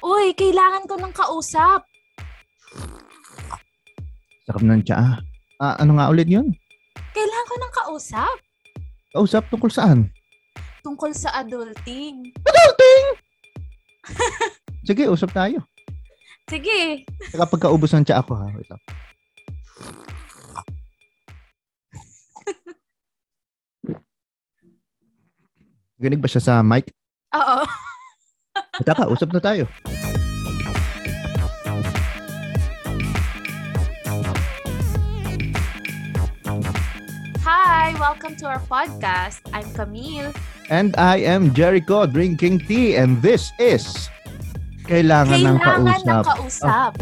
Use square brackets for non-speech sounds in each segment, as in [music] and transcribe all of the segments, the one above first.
Uy, kailangan ko ng kausap. Sarap ng tsaa. Ah, ano nga ulit yun? Kailangan ko ng kausap Kausap tungkol saan? tungkol sa adulting. Adulting! [laughs] Sige, usap tayo. Sige. Saka pagkaubos ng tsaa ko ha. Wait lang. [laughs] Ganig ba siya sa mic? Oo. [laughs] Taka, usap na tayo. Hi, welcome to our podcast. I'm Camille. And I am Jericho drinking tea and this is Kailangan, ng Kailangan Kausap. ng kausap.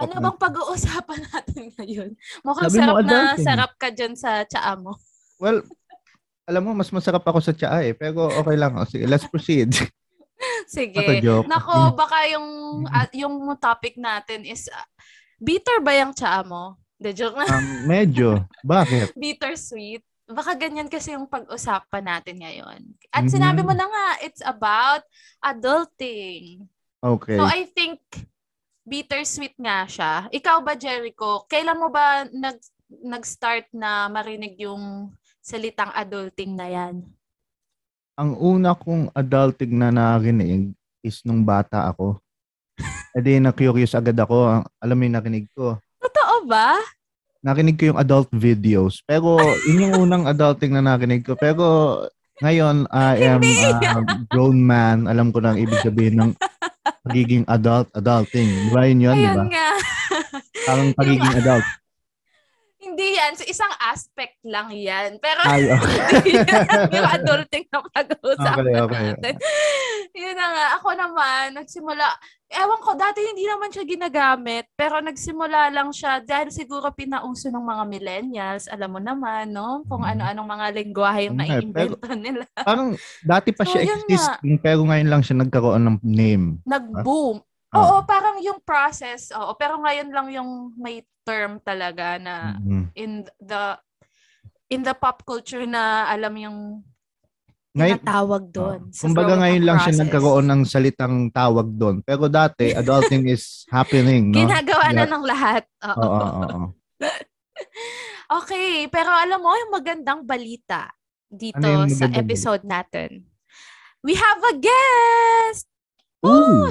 Ano bang pag-uusapan natin ngayon? Mukhang Sabi mo, sarap na adulting. sarap ka dyan sa tsaa mo. Well, alam mo, mas masarap ako sa tsaa eh. Pero okay lang. O, sige, let's proceed. [laughs] Sige. Joke. Nako, baka yung ah, yung topic natin is ah, bitter ba yung tsaa mo? De joke na. Um, medyo. [laughs] Bakit? Bittersweet. Baka ganyan kasi yung pag-usapan natin ngayon. At Mhm. sinabi mo na nga, it's about adulting. Okay. So I think bittersweet nga siya. Ikaw ba, Jericho? Kailan mo ba nag, nag-start na marinig yung salitang adulting na yan? Ang una kong adulting na narinig is nung bata ako. [laughs] E di na-curious agad ako. Alam mo yung nakinig ko. Totoo ba? Nakinig ko yung adult videos. Pero yun yung unang adulting na nakinig ko. Pero ngayon, I am a grown man. Alam ko na ang ibig sabihin ng pagiging adult, adulting. Di ba yun yun? Di ba? nga. Parang pagiging adult. Hindi yan. So, isang aspect lang yan. Pero Ay, [laughs] okay. yan yung adulting na pag-uusapan Okay, okay. natin. [laughs] Yun na nga. Ako naman, nagsimula, ewan ko, dati hindi naman siya ginagamit, pero nagsimula lang siya dahil siguro pinauso ng mga millennials. Alam mo naman, no? Kung Mhm. ano-anong mga lingwahe yung Okay, naiimbento nila. Parang dati pa So, siya existing, pero ngayon lang siya nagkaroon ng name. Nag-boom. Ah. Oo, parang yung process, oo. Pero ngayon lang yung may term talaga na Mhm. in the in the pop culture na alam yung Ngayon, tinatawag doon. Ah. sa kumbaga growing ngayon lang siya process. nagkaroon ng salitang tawag doon. Pero dati, [laughs] adulting is happening, no? Ginagawa na Yeah. ng lahat. Oo. Oo, oo. [laughs] Okay, pero alam mo, yung magandang balita dito Ano yung sa magandang episode natin. We have a guest! Ooh!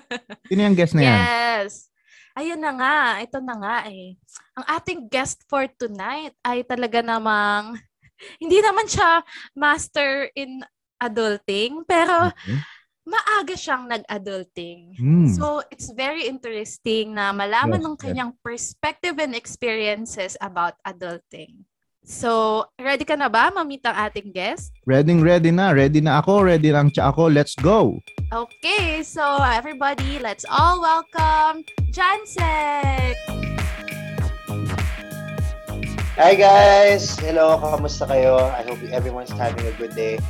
[laughs] Sino yung guest na yan? Yes! Ayun na nga, ito na nga eh. Ang ating guest for tonight ay talaga namang, [laughs] hindi naman siya master in adulting, pero Okay. maaga siyang nag-adulting. Hmm. So, it's very interesting na malaman Yes, ng yes. kanyang perspective and experiences about adulting. So, ready ka na ba mamit ang ating guest? Ready, ready na. Ready na ako. Ready lang siya ako. Let's go. Okay, so everybody, let's all welcome Jansek! Hi guys! Hello, kamusta kayo? I hope everyone's having a good day.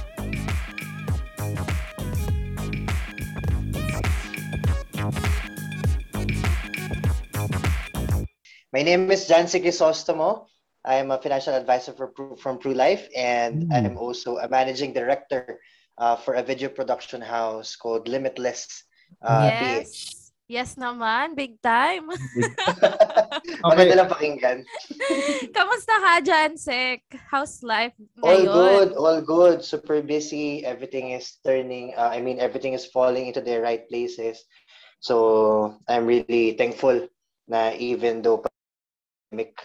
My name is Jansi Crisostomo. I am a financial advisor for from Pru Life, and Mm. I'm also a managing director uh, for a video production house called Limitless uh, yes. Yes naman, big time. PH. [laughs] [laughs] Okay. Maganda lang pakinggan. [laughs] Kamusta ka, Jansek? How's life All good, all good. Super busy. Everything is turning, uh, I mean, everything is falling into the right places. So I'm really thankful na even though pandemic,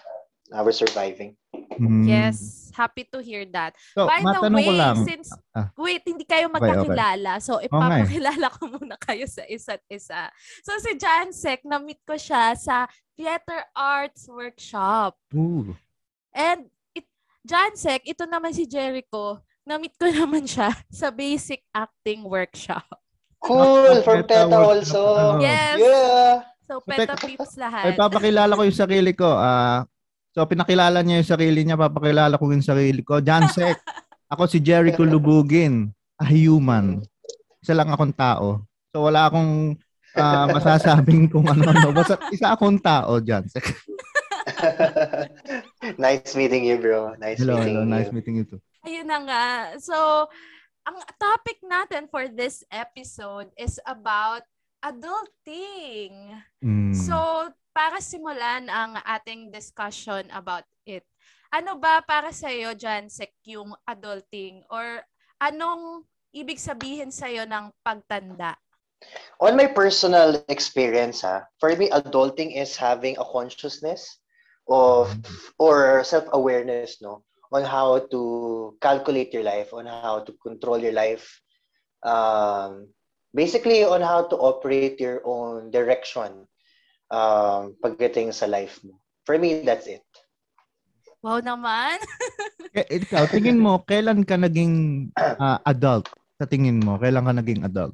uh, we're surviving. Hmm. Yes, happy to hear that. So, By the way, ko lang. since Ah. wait, hindi kayo Okay, okay. magkakilala. So eh. ipapakilala ko muna kayo sa isa't isa. So si Jansek, na-meet ko siya sa theater arts workshop. Ooh. And it, Jansek, ito naman si Jericho, na-meet ko [laughs] naman siya sa basic acting workshop. Cool! From Peta also. Yes. Yeah! So So, peta peeps Ay, lahat. papakilala ko yung sarili ko. Ah, so, pinakilala niya yung sarili niya. Papakilala ko yung sarili ko. Jansek. [laughs] ako si Jericho Lubugin. A human. Isa lang akong tao. So, wala akong ah, masasabing kung ano-ano. Basta isa akong tao, Jansek. [laughs] nice meeting you, bro. Nice Hello, meeting hello. you. Nice meeting you too. Ayun na nga. So, ang topic natin for this episode is about adulting. Mm. So, para simulan ang ating discussion about it, ano ba para sa iyo, Jansek, yung adulting? Or anong ibig sabihin sa iyo ng pagtanda? On my personal experience, ha, for me, adulting is having a consciousness of or self-awareness, no, on how to calculate your life, on how to control your life, um, basically on how to operate your own direction um, pagdating sa life mo. For me, that's it. Wow naman. [laughs] Eh, ikaw, tingin mo, kailan ka naging ah, adult? Sa tingin mo, kailan ka naging adult?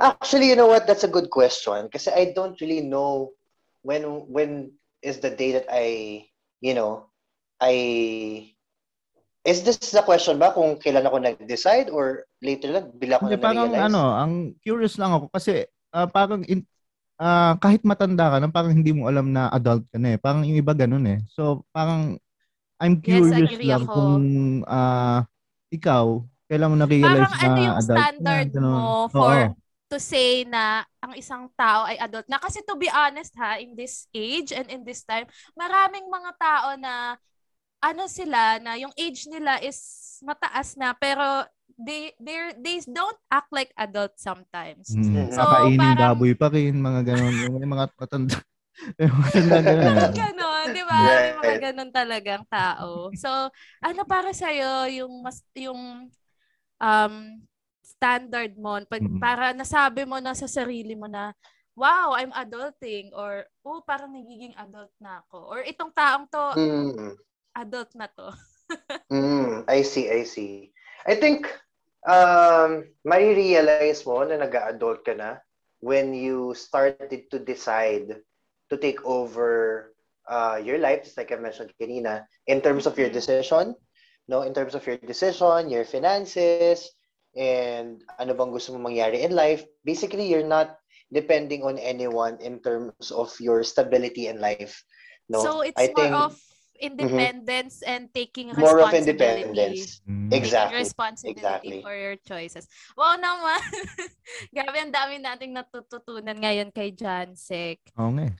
Actually, you know what? That's a good question kasi I don't really know when when is the day that I, you know, I Is this the question ba kung kailan ako nag-decide or later lang bila ko Hindi, na parang na-realize? ano, ang curious lang ako kasi ah, parang in, ah, kahit matanda ka na, parang hindi mo alam na adult ka na eh. Parang yung iba ganun eh. So, parang I'm Yes, curious agree lang ako. kung ah, ikaw, kailan mo na-realize Parang na ano yung adult ka na, standard ganun. mo Oo. for to say na ang isang tao ay adult na. Kasi to be honest ha, in this age and in this time, maraming mga tao na ano sila na yung age nila is mataas na pero they they they don't act like adults sometimes. Mm, So, parang- baboy pa rin, mga ganun. Yung mga matanda. [laughs] Yung matanda [laughs] ganun. ganon, di ba? May mga ganon talagang tao. So, ano para sa'yo yung mas yung um standard mo pag, Mm. para nasabi mo na sa sarili mo na wow, I'm adulting or oh, parang nagiging adult na ako or itong taong to Mm. Adult na to. [laughs] Mm, I see, I see. I think um realize mo na nag-adult ka na when you started to decide to take over uh, your life, just like I mentioned kanina, in terms of your Mhm. decision, no, in terms of your decision, your finances, and ano bang gusto mo mangyari in life. Basically, you're not depending on anyone in terms of your stability in life. No, So it's I more think of independence and taking more of responsibility. independence. Mm. Taking Exactly. responsibility Exactly. for your choices. Wow naman. [laughs] Grabe, ang dami nating natututunan ngayon kay Jansek. Oo nga eh.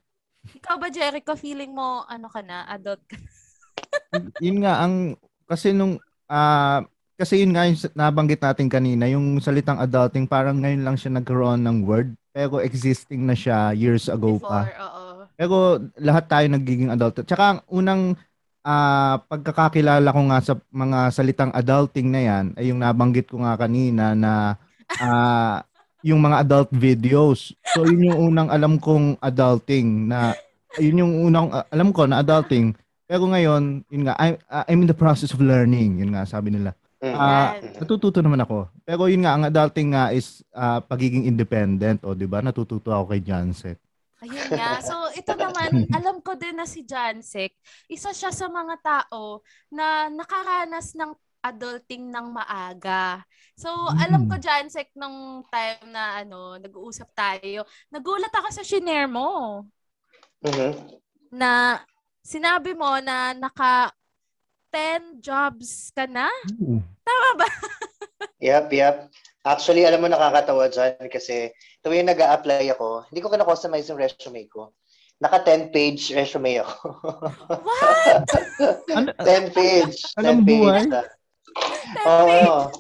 Ikaw ba, Jericho, feeling mo, ano ka na, adult ka? [laughs] yun nga ang kasi nung ah kasi yun nga yung nabanggit natin kanina yung salitang adulting parang ngayon lang siya nagkaroon ng word pero existing na siya years ago Before, pa. oo. Pero lahat tayo nagiging adult. Tsaka ang unang ah, pagkakakilala ko nga sa mga salitang adulting na yan ay yung nabanggit ko nga kanina na ah, yung mga adult videos. So yun yung unang alam kong adulting na yun yung unang ah, alam ko na adulting. Pero ngayon, yun nga, I, ah, I'm in the process of learning. Yun nga, sabi nila. Yan. natututo naman ako. Pero yun nga, ang adulting nga is ah, pagiging independent. O, di ba? Natututo ako kay Janset. Ayun nga. So, ito [laughs] naman, alam ko din na si Jansek, isa siya sa mga tao na nakaranas ng adulting ng maaga. So, alam ko, Mm. Jansek, nung time na ano, nag-uusap tayo, nagulat ako sa shinare mo Mhm. na sinabi mo na naka 10 jobs ka na? Tama ba? [laughs] Yep, yep. Actually, alam mo, nakakatawa dyan kasi tuwing nag apply ako, hindi ko na-customize yung resume ko. Naka 10-page resume ako. What? [laughs] Ano, 10 page. Anong 10 page. na. Oo.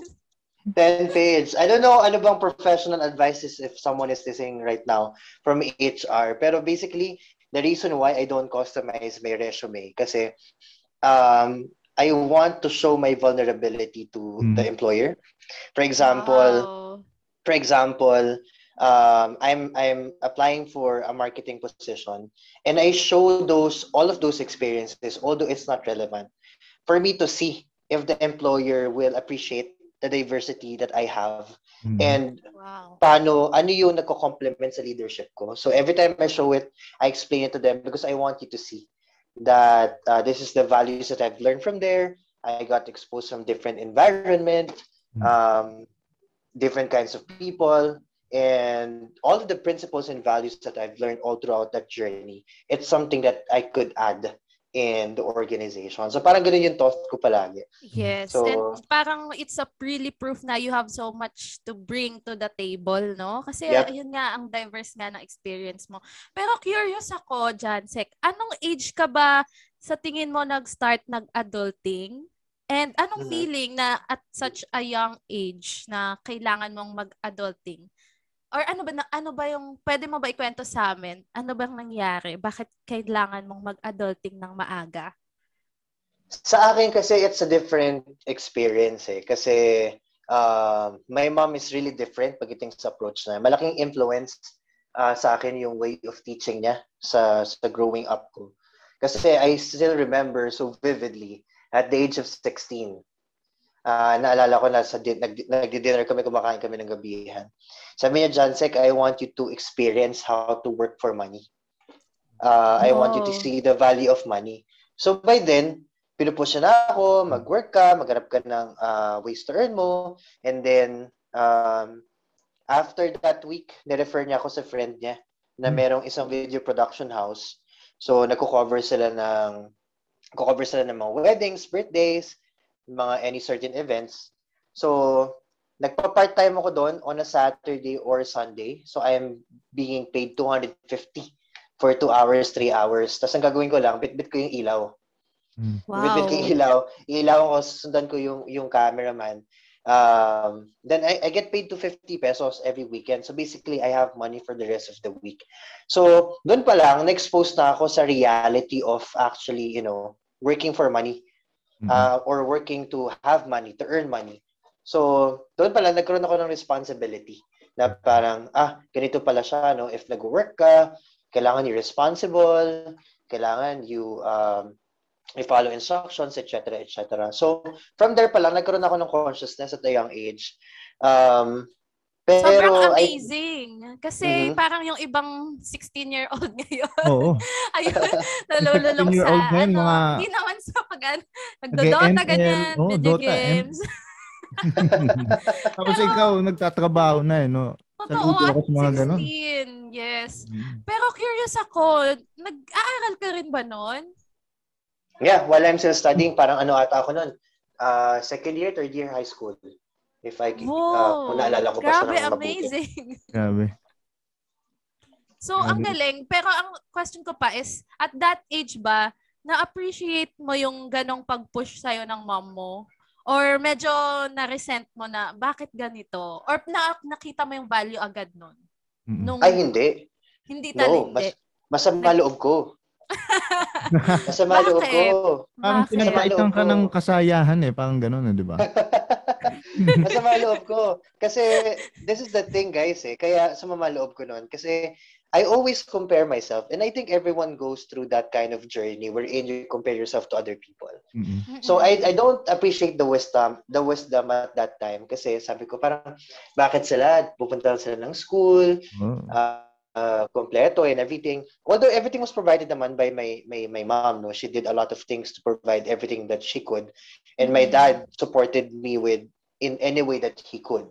10 page. I don't know ano bang professional advices if someone is listening right now from HR. Pero basically, the reason why I don't customize my resume kasi um, I want to show my vulnerability to Mm. the employer. For example, Wow. for example, um, I'm I'm applying for a marketing position, and I show those all of those experiences, although it's not relevant, for me to see if the employer will appreciate the diversity that I have Mm. and Wow. paano ano yung nagko-complement sa leadership ko. So every time I show it, I explain it to them because I want you to see that uh, this is the values that I've learned from there. I got exposed from different environment. Um, different kinds of people, and all of the principles and values that I've learned all throughout that journey. It's something that I could add in the organization. So parang ganun yung thought ko palagi. Yes. So- and parang it's a really proof na you have so much to bring to the table, no? Kasi Yep. yun nga, ang diverse nga ng experience mo. Pero curious ako, Jansek, anong age ka ba sa tingin mo nag-start nag-adulting? And anong Mhm. feeling na at such a young age na kailangan mong mag-adulting? Or ano ba na, ano ba yung pwede mo ba ikwento sa amin? Ano bang nangyari? Bakit kailangan mong mag-adulting ng maaga? Sa akin kasi it's a different experience eh. Kasi um, my mom is really different pagdating sa approach na. Malaking influence uh, sa akin yung way of teaching niya sa, sa growing up ko. Kasi I still remember so vividly at the age of 16. Uh, naalala ko na sa din, nag, nagdi-dinner kami, kumakain kami ng gabihan. Sabi niya, Jansek, I want you to experience how to work for money. Uh, I want you to see the value of money. So by then, pinupush na ako, mag-work ka, maghanap ka ng uh, ways to earn mo. And then, um, after that week, nirefer niya ako sa friend niya na Hmm. merong isang video production house. So, nagko-cover sila ng cover sila ng mga weddings, birthdays, mga any certain events. So, nagpa-part-time ako doon on a Saturday or Sunday. So, I am being paid 250 for 2 hours, 3 hours. Tapos ang gagawin ko lang, bit-bit ko yung ilaw. Mm. Wow. Bit-bit ko yung ilaw. Ilaw ko, sundan ko yung, yung cameraman. Um, then I, I get paid 250 pesos every weekend. So basically, I have money for the rest of the week. So doon pa lang, na-expose na ako sa reality of actually, you know, working for money Mhm. uh, or working to have money, to earn money. So, doon pala, nagkaroon ako ng responsibility na parang, ah, ganito pala siya, no? If nag-work ka, kailangan you responsible, kailangan you um, i-follow instructions, etc., etc. So, from there pa lang, nagkaroon ako ng consciousness at a young age. Um, pero, Sobrang I, amazing. Kasi Mhm. parang yung ibang 16-year-old [laughs] ngayon, Oo. [laughs] ayun, nalululong sa, 16-year-old ngayon, ano, mga- hindi naman sa pag, ano, nagdodota, ganyan, oo, video Dota, games. [laughs] Tapos Pero- ikaw, nagtatrabaho na eh, no? Totoo, Saludo at ako sa mga ganun. 16, yes. Mm. Pero curious ako, nag-aaral ka rin ba nun? Yeah, while I'm still studying, parang ano ata ako nun, uh, second year, third year high school. If I, uh, Wow, kung naalala ko pa siya grabe, ng amazing. [laughs] Grabe. So, ang Grabe. galing. Pero ang question ko pa is, at that age ba, na-appreciate mo yung ganong pag-push sa'yo ng mom mo? Or medyo na-resent mo na, bakit ganito? Or na nakita mo yung value agad nun? Mm-mm. Nung Ay, hindi. hindi No, talindi. mas, masama loob ko. [laughs] Masama loob ko. Parang Bakit? pinapaitan ka ng kasayahan eh. Parang ganun eh, di ba? [laughs] Masama loob ko. Kasi, this is the thing, guys, eh. Kaya, sumama loob ko nun. Kasi, I always compare myself. And I think everyone goes through that kind of journey wherein you compare yourself to other people. Mm-mm. So, I, I don't appreciate the wisdom, the wisdom at that time. Kasi, sabi ko, parang, bakit sila? Pupunta sila ng school, Oo. uh, uh, and everything. Although everything was provided naman by my, my my mom, no, she did a lot of things to provide everything that she could, and my Mhm. dad supported me with in any way that he could.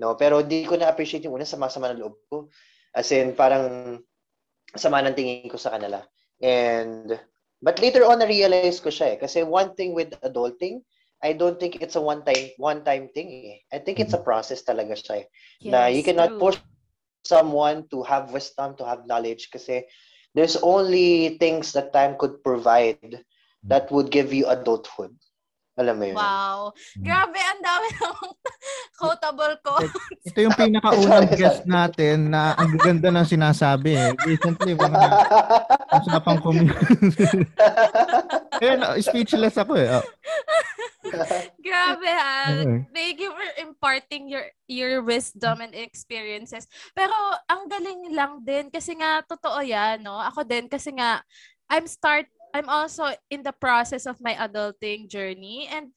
No, pero di ko na appreciate yung una sama-sama ng loob ko. As in parang sama ng tingin ko sa kanila. And but later on na realize ko siya eh kasi one thing with adulting I don't think it's a one time one time thing eh. I think it's a process talaga siya eh na you Yes, cannot true. push someone to have wisdom, to have knowledge kasi there's only things that time could provide that would give you adulthood. Alam mo yun? Wow. Mm. Grabe, ang dami ng [laughs] quotable ko. Ito yung pinakaunang guest natin na ang gaganda ng sinasabi eh. Recently, mga usapang community. [laughs] Kaya na, speechless ako eh. Oh. [laughs] Grabe ha. Thank you for imparting your your wisdom and experiences. Pero ang galing lang din kasi nga totoo 'yan, no? Ako din kasi nga I'm start I'm also in the process of my adulting journey and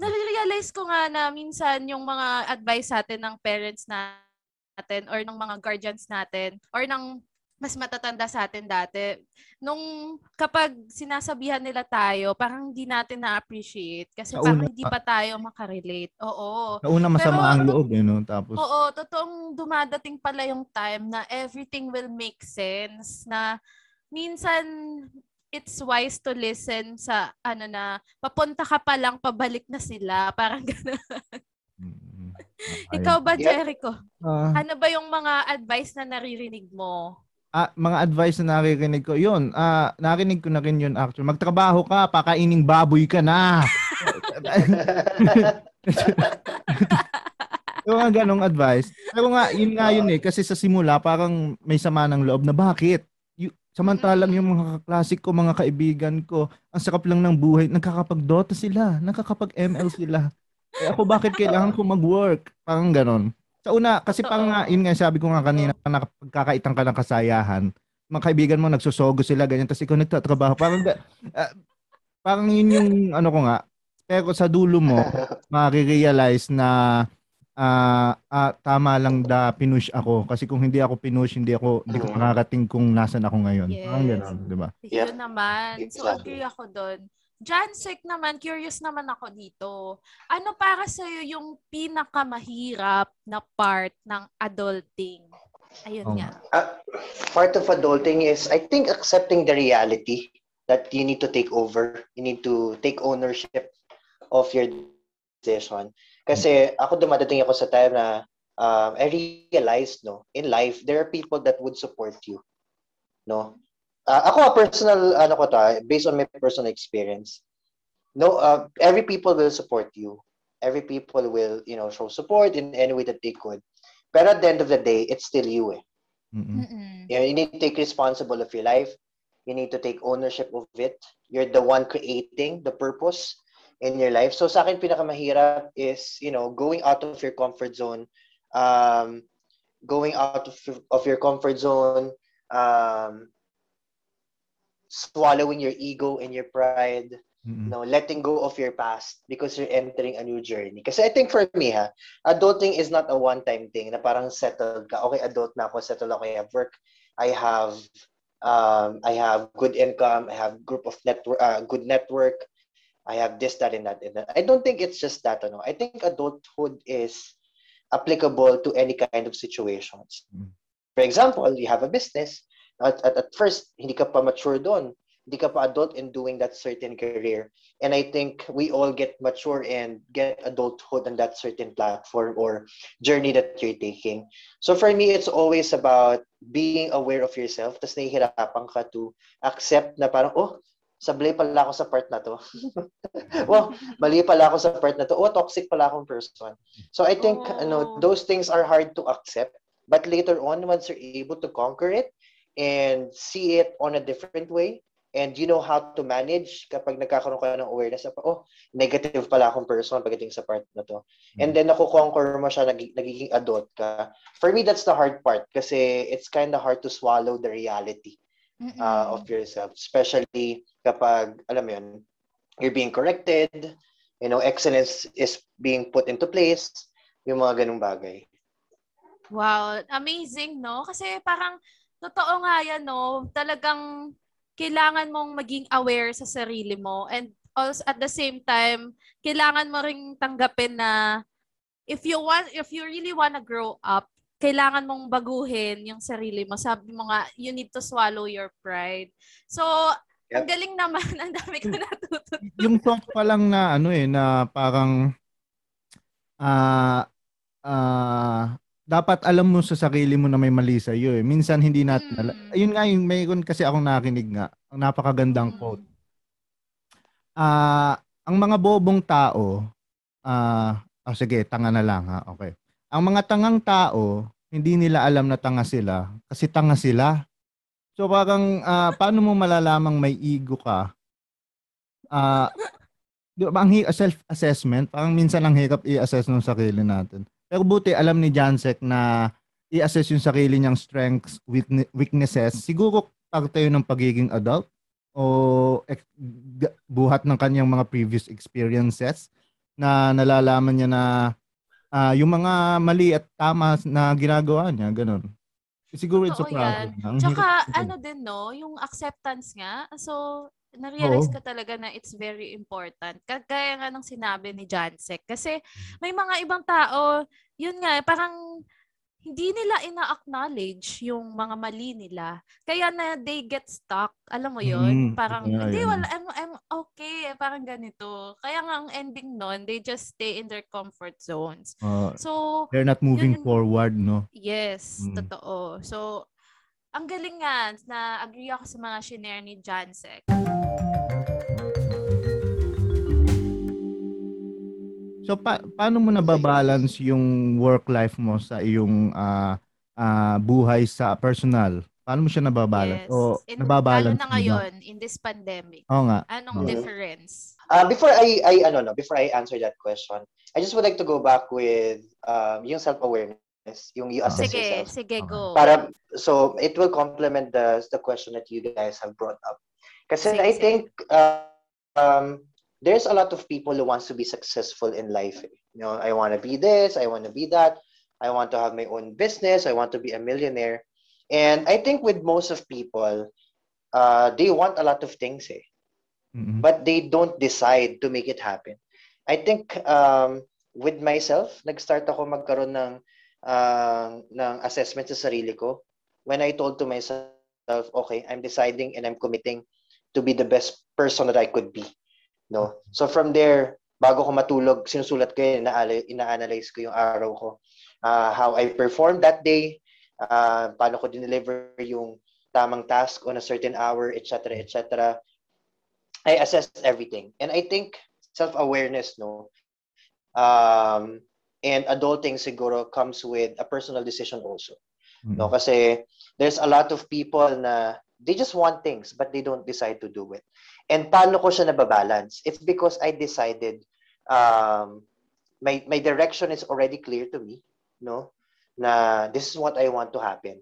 nare-realize ko nga na minsan yung mga advice sa atin ng parents natin or ng mga guardians natin or ng mas matatanda sa atin dati. Nung kapag sinasabihan nila tayo, parang hindi natin na-appreciate kasi Sa parang hindi pa tayo makarelate. Oo. Sa una masama Pero- ang loob eh, no? Tapos, Oo, totoong dumadating pala yung time na everything will make sense na minsan it's wise to listen sa ano na papunta ka pa lang pabalik na sila [laughs] parang gano'n. Mm, okay. Ikaw ba. Jericho? Ah, Ano ba yung mga advice na naririnig mo? Ah, mga advice na nakikrinig ko, yun, ah, narinig ko na rin yun actually. Magtrabaho ka, pakaining baboy ka na. [laughs] yung mga ganong advice. Pero nga, yun nga yun eh. Kasi sa simula, parang may sama ng loob na bakit? Y- samantalang yung mga kaklase ko, mga kaibigan ko, ang sarap lang ng buhay. Nagkakapag-Dota sila. Nagkakapag-ML sila. Eh ako, bakit kailangan ko mag-work? Parang ganon. Sa una, kasi parang nga, yun nga sabi ko nga kanina, nakapagkakaitang ka ng kasayahan, mga kaibigan mo, nagsusogo sila, ganyan, tapos ikaw nagtatrabaho. Parang, [laughs] ah, parang yun yung, ano ko nga, pero sa dulo mo, [laughs] marirealize na ah ah, tama lang da pinush ako kasi kung hindi ako pinush hindi ako hindi ko Mm. makarating kung nasan ako ngayon. Parang Yes. gano'n, 'di ba? Yep. Yun naman. So, agree ako doon. Jansek naman, curious naman ako dito. Ano para sa'yo yung pinakamahirap na part ng adulting? Ayun Oh. nga. Uh, part of adulting is, I think, accepting the reality that you need to take over. You need to take ownership of your decision. Kasi ako dumadating ako sa time na um, I realized, no, in life, there are people that would support you. No? Uh, ako, a personal, ano ko to, ah, based on my personal experience, no, uh, every people will support you. Every people will, you know, show support in any way that they could. Pero at the end of the day, it's still you eh. Mm-mm. Mm-mm. You, know, you need to take responsible of your life. You need to take ownership of it. You're the one creating the purpose in your life. So sa akin, pinakamahirap is, you know, going out of your comfort zone, um, going out of, of your comfort zone, um, swallowing your ego and your pride, Mm-mm. no, letting go of your past because you're entering a new journey. Kasi I think for me, ha, adulting is not a one-time thing na parang settled ka. Okay, adult na ako, settled ako, I have work, I have um, I have good income, I have group of network, uh, good network, I have this, that, and that, and that. I don't think it's just that. Ano. I think adulthood is applicable to any kind of situations. Mm. For example, you have a business. At, at, at first, hindi ka pa mature doon. Hindi ka pa adult in doing that certain career. And I think we all get mature and get adulthood on that certain platform or journey that you're taking. So for me, it's always about being aware of yourself. Tapos nahihirapan ka to accept na parang, oh, sablay pala ako sa part na to. well, [laughs] mali pala ako sa part na to. Oh, toxic pala akong person. So I think, Oh. ano, those things are hard to accept. But later on, once you're able to conquer it and see it on a different way, and you know how to manage kapag nagkakaroon ka ng awareness na, oh, negative pala akong person pagdating sa part na to. And then nakukonquer mo siya, nag- nagiging adult ka. For me, that's the hard part kasi it's kind of hard to swallow the reality Mm-mm. uh, of yourself. Especially kapag, alam mo yun, you're being corrected, you know, excellence is being put into place, yung mga ganung bagay. Wow, amazing, no? Kasi parang, totoo nga yan, no? Talagang kailangan mong maging aware sa sarili mo and also at the same time, kailangan mo ring tanggapin na if you want, if you really wanna grow up, kailangan mong baguhin yung sarili mo. Sabi mo nga, you need to swallow your pride. So, ang Yep. galing naman. [laughs] Ang dami ko natutunan. yung thought pa lang na ano eh na parang ah ah dapat alam mo sa sarili mo na may mali sa iyo eh. Minsan hindi natin alam. Mm. Ayun nga yung mayroon kasi akong nakinig nga. Ang napakagandang Mm. quote. Ah, ang mga bobong tao ah oh, sige, tanga na lang ha. Okay. Ang mga tangang tao, hindi nila alam na tanga sila kasi tanga sila. So parang ah, paano mo malalamang may ego ka? Ah, di ba, ang self-assessment, parang minsan ang hirap i-assess ng sarili natin. Pero buti alam ni Jansek na i-assess yung sarili niyang strengths, weakne- weaknesses. Siguro parte yun ng pagiging adult o buhat ng kanyang mga previous experiences na nalalaman niya na ah, yung mga mali at tama na ginagawa niya, ganun. Siguro it's a Totoo problem. Ang Tsaka ano din no, yung acceptance nga. So, na-realize Oo. ko talaga na it's very important. Kagaya nga ng sinabi ni Jansek. Kasi may mga ibang tao, yun nga, parang hindi nila ina-acknowledge yung mga mali nila. Kaya na they get stuck. Alam mo Mm, yon Parang, yeah, hindi, yeah. wala, I'm, I'm okay. Parang ganito. Kaya nga ang ending nun, they just stay in their comfort zones. Uh, So, they're not moving Yun- forward, no? yes, Mm. totoo. So, ang galing nga, na agree ako sa mga shinare ni Jansek. So pa- paano mo nababalance yung work life mo sa iyong ah, ah, buhay sa personal? Paano mo siya nababalance? Yes. O In, nababalance lalo na mo ba? ngayon, in this pandemic. Oo nga. Anong Mhm. difference? Uh, before I, I, ano, no, before I answer that question, I just would like to go back with um, yung self-awareness, yung you assess Sige, yourself. sige, Okay. go. Para, so, it will complement the, the question that you guys have brought up. Kasi Sige, I sige. think uh, um, there's a lot of people who wants to be successful in life. eh. You know, I want to be this, I want to be that, I want to have my own business, I want to be a millionaire. And I think with most of people, uh, they want a lot of things, eh Mm-mm. but they don't decide to make it happen. I think um, with myself, nag-start ako magkaroon ng uh, ng assessment sa sarili ko when I told to myself, okay, I'm deciding and I'm committing to be the best person that I could be. No. So from there, bago ko matulog, sinusulat ko yun, ina- ina-analyze ko yung araw ko. Uh, how I performed that day, uh, paano ko dineliver yung tamang task on a certain hour, etc., etc. I assess everything. And I think self-awareness, no, um, and adulting siguro comes with a personal decision also. No, Mm-mm. kasi there's a lot of people na they just want things but they don't decide to do it. And paano ko siya nababalance? It's because I decided um, my my direction is already clear to me, no? Na this is what I want to happen.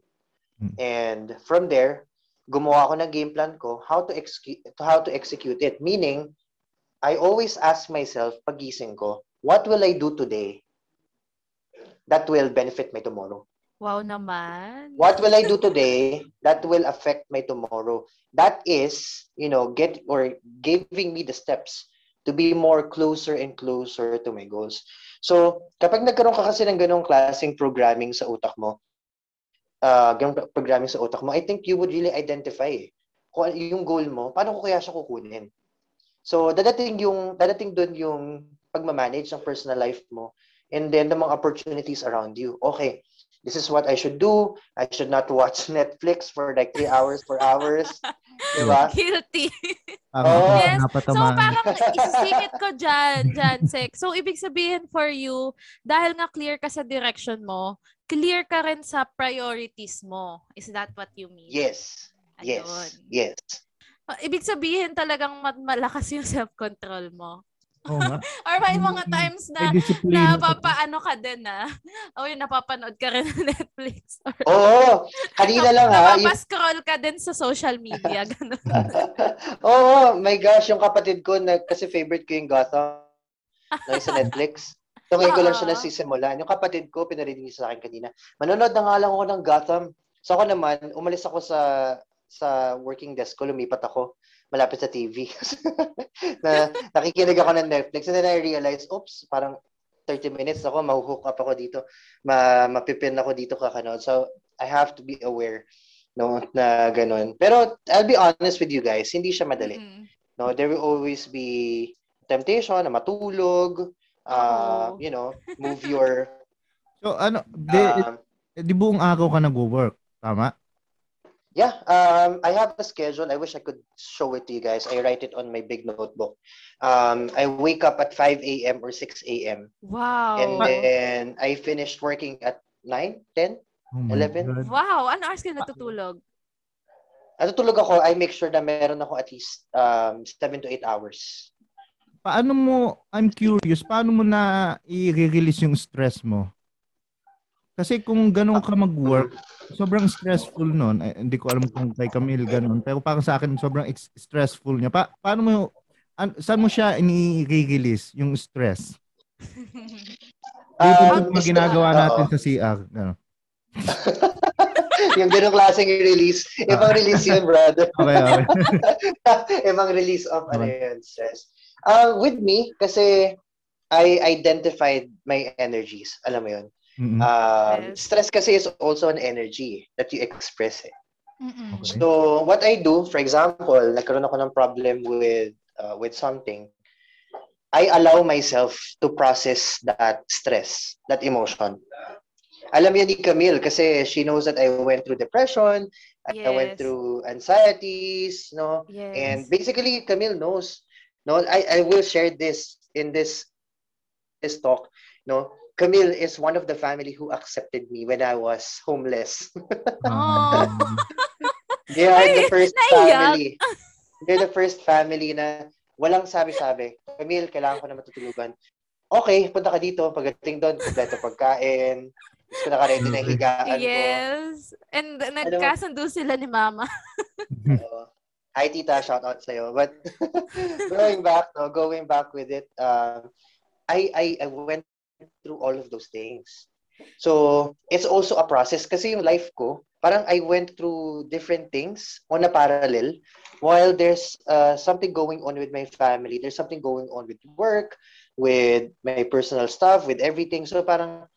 Mm. And from there, gumawa ako ng game plan ko how to execute how to execute it. Meaning, I always ask myself pagising ko, what will I do today that will benefit my tomorrow? Wow naman. what will I do today that will affect my tomorrow? That is, you know, get or giving me the steps to be more closer and closer to my goals. So, kapag nagkaroon ka kasi ng ganong klaseng programming sa utak mo, uh, ganong programming sa utak mo, I think you would really identify kung ano yung goal mo, paano ko kaya siya kukunin. So, dadating yung, dadating doon yung pagmamanage ng personal life mo and then the mga opportunities around you. Okay, this is what I should do. I should not watch [laughs] Netflix for like three hours, four hours. [laughs] Diba? Guilty. Ako Yes. So parang isisingit ko dyan, Jansek. So ibig sabihin for you, dahil nga clear ka sa direction mo, clear ka rin sa priorities mo. Is that what you mean? Yes. Yes. Ayun. Yes. Uh, Ibig sabihin talagang mat- malakas yung self-control mo. Oo nga. [laughs] Or may mga times na napapaano ka din na. O yun, napapanood ka rin ng [laughs] Netflix. Or Oo. Kanina lang ha. Yung, napapascroll ka din sa social media. [laughs] Ganun. Oo. my gosh. Yung kapatid ko, na, kasi favorite ko yung Gotham. Yung sa Netflix. So ngayon ko lang siya nasisimulan. Yung kapatid ko, pinarinig niya sa akin kanina. Manonood na nga lang ako ng Gotham. So ako naman, umalis ako sa sa working desk ko, lumipat ako malapit sa TV. [laughs] na nakikinig ako ng Netflix and then I realized, oops, parang 30 minutes ako, mahuhook up ako dito, ma mapipin ako dito kakanood. So I have to be aware no na ganun. Pero I'll be honest with you guys, hindi siya madali. Mm. No, there will always be temptation na matulog, uh, Oo. you know, move your [laughs] So ano, di, um, di buong araw ka nag-work. Tama? Yeah, um, I have a schedule. I wish I could show it to you guys. I write it on my big notebook. Um, I wake up at 5 a.m. or 6 a.m. Wow. And then I finished working at 9, 10. Oh my 11? God. Wow, ano hours ka natutulog? Natutulog ako, I make sure na meron ako at least um, 7 to 8 hours. Paano mo, I'm curious, paano mo na i-release yung stress mo? Kasi kung ganun ka mag-work, sobrang stressful nun. Eh, hindi ko alam kung kay Camille ganun. Pero parang sa akin, sobrang ex- stressful niya. Pa- paano mo, an- saan mo siya ini-release yung stress? Yung Um, mga ginagawa natin sa CR. Ano? [laughs] yung ganong klaseng release. Ibang release yun, brother. [laughs] Okay, okay. [laughs] Ibang release of ano yun, stress. Uh, with me, kasi I identified my energies. Alam mo yun. Mm-mm. Um, Yes. Stress kasi is also an energy that you express. Eh. Okay. So what I do, for example, nagkaroon ako ng problem with uh, with something, I allow myself to process that stress, that emotion. Alam yan ni Camille kasi she knows that I went through depression, I went Yes. through anxieties, no? Yes. And basically Camille knows. No, I I will share this in this this talk, no? Camille is one of the family who accepted me when I was homeless. Oh. [laughs] They are the first naiyak. family. They're the first family na walang sabi-sabi. Camille, kailangan ko na matutulugan. Okay, punta ka dito. Pagdating doon, kompleto pagkain. Gusto ko naka-ready na higaan ko. Yes. And nagkasundo sila ni Mama. [laughs] So, hi, tita. Shout out sa'yo. But [laughs] going back, no, going back with it, um, I, I, I went through all of those things. So, it's also a process kasi yung life ko, parang I went through different things on a parallel while there's uh, something going on with my family, there's something going on with work, with my personal stuff, with everything. So, parang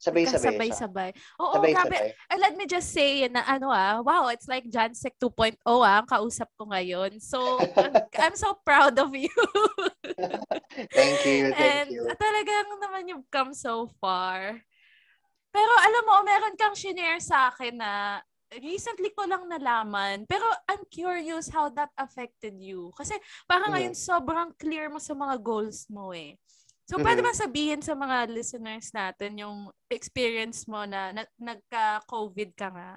sabay-sabay. Sabay-sabay. Oo, grabe. Sabay-sabay. And let me just say na ano ah, wow, it's like Jansec 2.0 ah, ang kausap ko ngayon. So, I'm, [laughs] so proud of you. [laughs] Thank you, thank And you. talagang naman you've come so far. Pero alam mo, meron kang shinare sa akin na recently ko lang nalaman. Pero I'm curious how that affected you. Kasi parang Mhm. ngayon sobrang clear mo sa mga goals mo eh. So, pwede Mhm. ba sabihin sa mga listeners natin yung experience mo na, na nagka-COVID ka nga?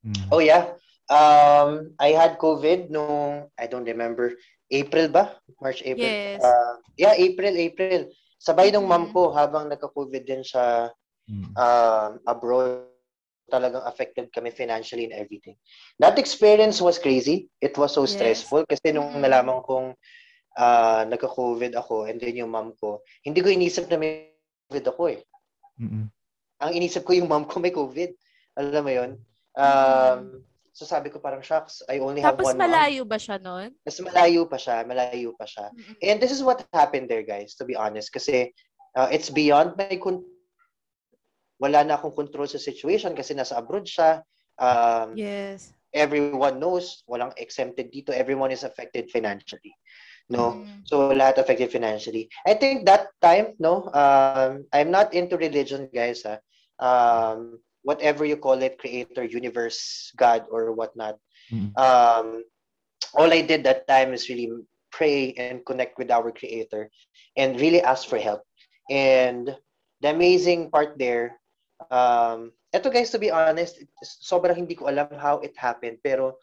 Mm. Oh yeah. Um, I had COVID nung I don't remember April ba? March, April. Yes. Uh, yeah, April, April. Sabay nung Mhm. mom ko habang nagka-COVID din Mm. um, abroad talagang affected kami financially and everything. That experience was crazy. It was so Yes. stressful kasi nung Mhm. nalaman kong uh, nagka-COVID ako and then yung mom ko, hindi ko inisip na may COVID ako eh. Mm-mm. ang inisip ko yung mom ko may COVID. Alam mo yun? Um, so sabi ko parang, shucks, I only have Tapos one mom. malayo ba siya nun? Mas malayo pa siya, malayo pa siya. Mm-mm. And this is what happened there, guys, to be honest. Kasi uh, it's beyond my con- wala na akong control sa situation kasi nasa abroad siya. Um, Yes. Everyone knows, walang exempted dito. Everyone is affected financially. No? Mm. So lahat affected financially. I think that time, no, um, I'm not into religion, guys. ah. Um, whatever you call it, creator, universe, God, or whatnot. Mm. Um, all I did that time is really pray and connect with our creator and really ask for help. And the amazing part there, um, eto guys, to be honest, sobrang hindi ko alam how it happened. Pero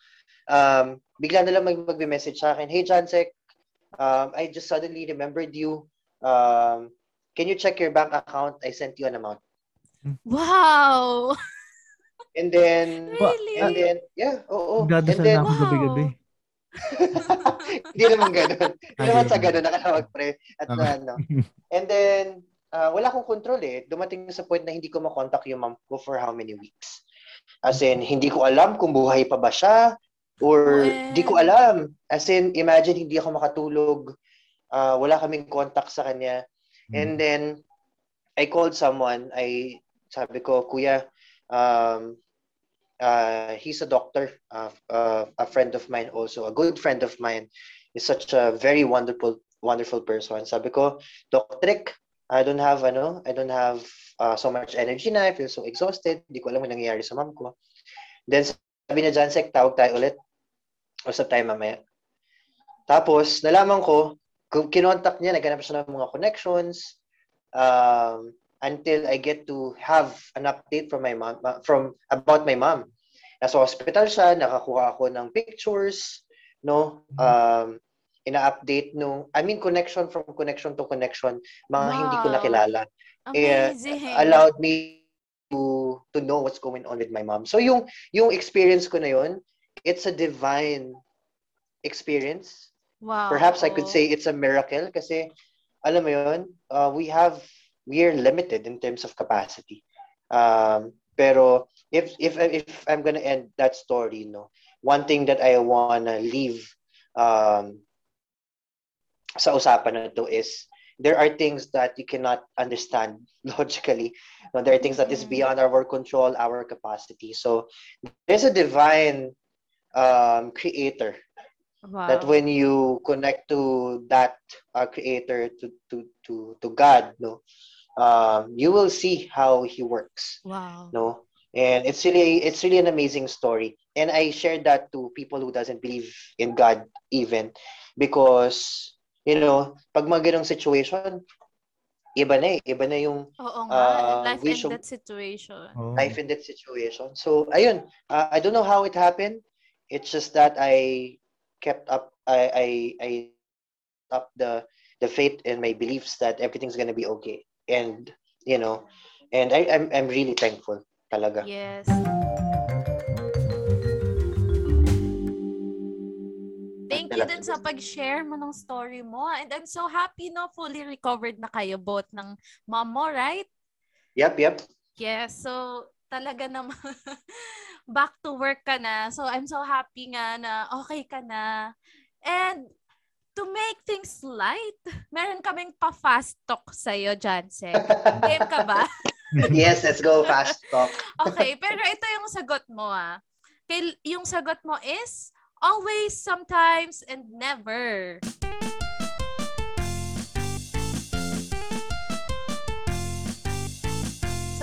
um, bigla na lang mag- magbe-message sa akin, Hey, Jansek, um, I just suddenly remembered you. Um, can you check your bank account? I sent you an amount. Wow! [laughs] And then, Really? and then, yeah, oo. and Nagdadasal then, na ako Wow. gabi-gabi. [laughs] Hindi naman ganun. [laughs] Hindi naman sa ganun, nakalawag pre. At na, ano. And then, uh, wala akong control eh. Dumating sa point na hindi ko makontak yung mom ko for how many weeks. As in, hindi ko alam kung buhay pa ba siya or Well. hindi ko alam. As in, imagine hindi ako makatulog. Uh, wala kaming contact sa kanya. Mm. And then, I called someone. I sabi ko, Kuya, um, uh, he's a doctor, uh, uh, a friend of mine also, a good friend of mine. He's such a very wonderful, wonderful person. Sabi ko, Doc Trick, I don't have, ano, I don't have uh, so much energy na. I feel so exhausted. Hindi ko alam ang nangyayari sa mom ko. Then, sabi niya, Jansek, tawag tayo ulit. Usap tayo mamaya. Tapos, nalaman ko, kung kinontak niya, naghanap siya ng mga connections, um, until I get to have an update from my mom, from, about my mom. Nasa hospital siya, nakakuha ako ng pictures, no? Um, ina-update nung, I mean, connection from connection to connection, mga hindi ko Wow. nakilala. Eh, Amazing. allowed me to to know what's going on with my mom. So yung yung experience ko na yun, it's a divine experience. wow. Perhaps I could say it's a miracle kasi alam mo yun, uh, we have we are limited in terms of capacity. Um, pero if if if I'm gonna end that story, no, one thing that I wanna leave um, sa usapan na to is there are things that you cannot understand [laughs] logically. No, there are things that is Mhm. beyond our control, our capacity. So there's a divine um, creator Wow. that when you connect to that uh, creator to to to to God, no, um, you will see how He works wow. no and it's really it's really an amazing story and i shared that to people who doesn't believe in god even because you know pag mga ganong situation iba na eh iba na yung Oo nga. Uh, life should- death situation. Oh. life in that situation so ayun uh, i don't know how it happened it's just that i kept up i i i up the the faith and my beliefs that everything's gonna be okay and you know and i i'm, I'm really thankful talaga Yes. Thank you din sa pag-share mo ng story mo. And I'm so happy, no? Fully recovered na kayo both ng mom mo, right? yep yep Yes. So, talaga naman, [laughs] back to work ka na. So, I'm so happy nga na okay ka na. And, to make things light, meron kaming pa-fast talk sa'yo, Jansen. Game ka ba? [laughs] yes, let's go fast talk. [laughs] Okay, pero ito yung sagot mo ah. Yung sagot mo is always, sometimes, and never.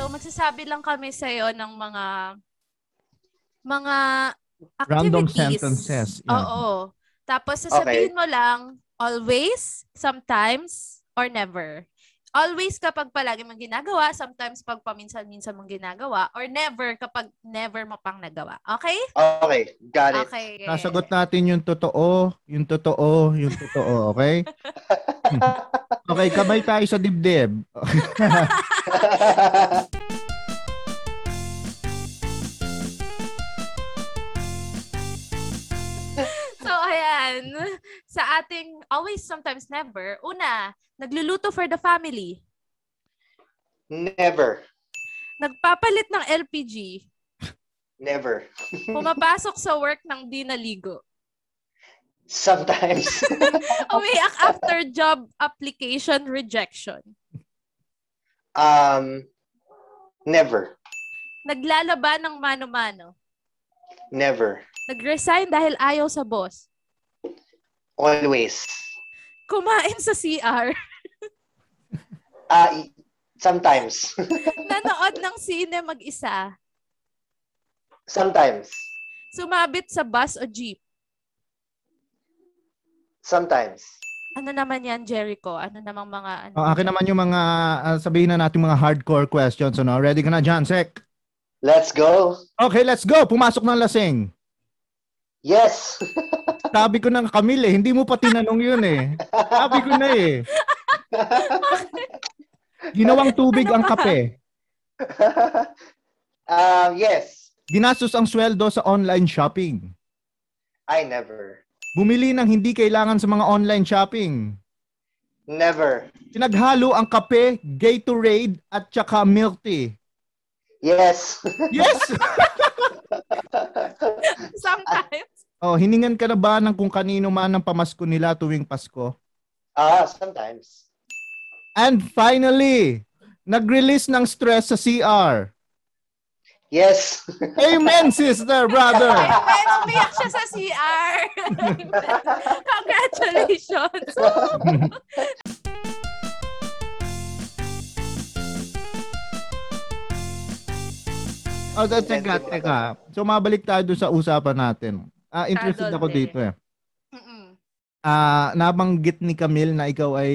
Magsasabi lang kami sa ng mga mga Random activities. sentences, yeah. Oo. Tapos sasabihin mo lang always, sometimes, or never. Always kapag palagi mong ginagawa, sometimes pag paminsan-minsan mong ginagawa, or never kapag never mo pang nagawa. Okay? Okay, got it. Okay. Nasagot natin yung totoo, yung totoo, yung totoo, okay? [laughs] Okay, kamay tayo sa dibdib. [laughs] ayan. [laughs] Sa ating always, sometimes, never. Una, nagluluto for the family. Never. Nagpapalit ng LPG. Never. [laughs] Pumapasok sa work ng di naligo. Sometimes. [laughs] Umiyak after job application rejection. um, never. Naglalaba ng mano-mano. Never. Nag-resign dahil ayaw sa boss. Always. Kumain sa CR. [laughs] Ah, i- sometimes. [laughs] Nanood ng sine mag-isa. sometimes. Sumabit sa bus o jeep. Sometimes. Ano naman yan, Jericho? Ano namang mga... Ano Ang akin naman yung mga, ah, sabihin na natin mga hardcore questions. Ano? Ready ka na, John Sek? Let's go. Okay, let's go. Pumasok ng lasing. Yes. [laughs] Sabi ko ng Camille eh. Hindi mo pa tinanong yun eh. Sabi ko na eh. [laughs] Ginawang tubig Ano ang ba? kape. [laughs] um, yes. Ginastos ang sweldo sa online shopping. I never. Bumili ng hindi kailangan sa mga online shopping. Never. Pinaghalo ang kape, Gatorade, at tsaka milk tea. Yes. Yes! [laughs] Sometimes. Oh, hiningan ka na ba ng kung kanino man ang pamasko nila tuwing Pasko? Ah, sometimes. And finally, nag-release ng stress sa CR. Yes. [laughs] Amen, sister, brother! Ay, umiyak siya sa CR. [laughs] Congratulations. [laughs] Oh, teka, teka. So, mabalik tayo sa usapan natin. Ah, interested ako Adult eh. dito eh. Mm-mm. Ah, nabanggit ni Camille na ikaw ay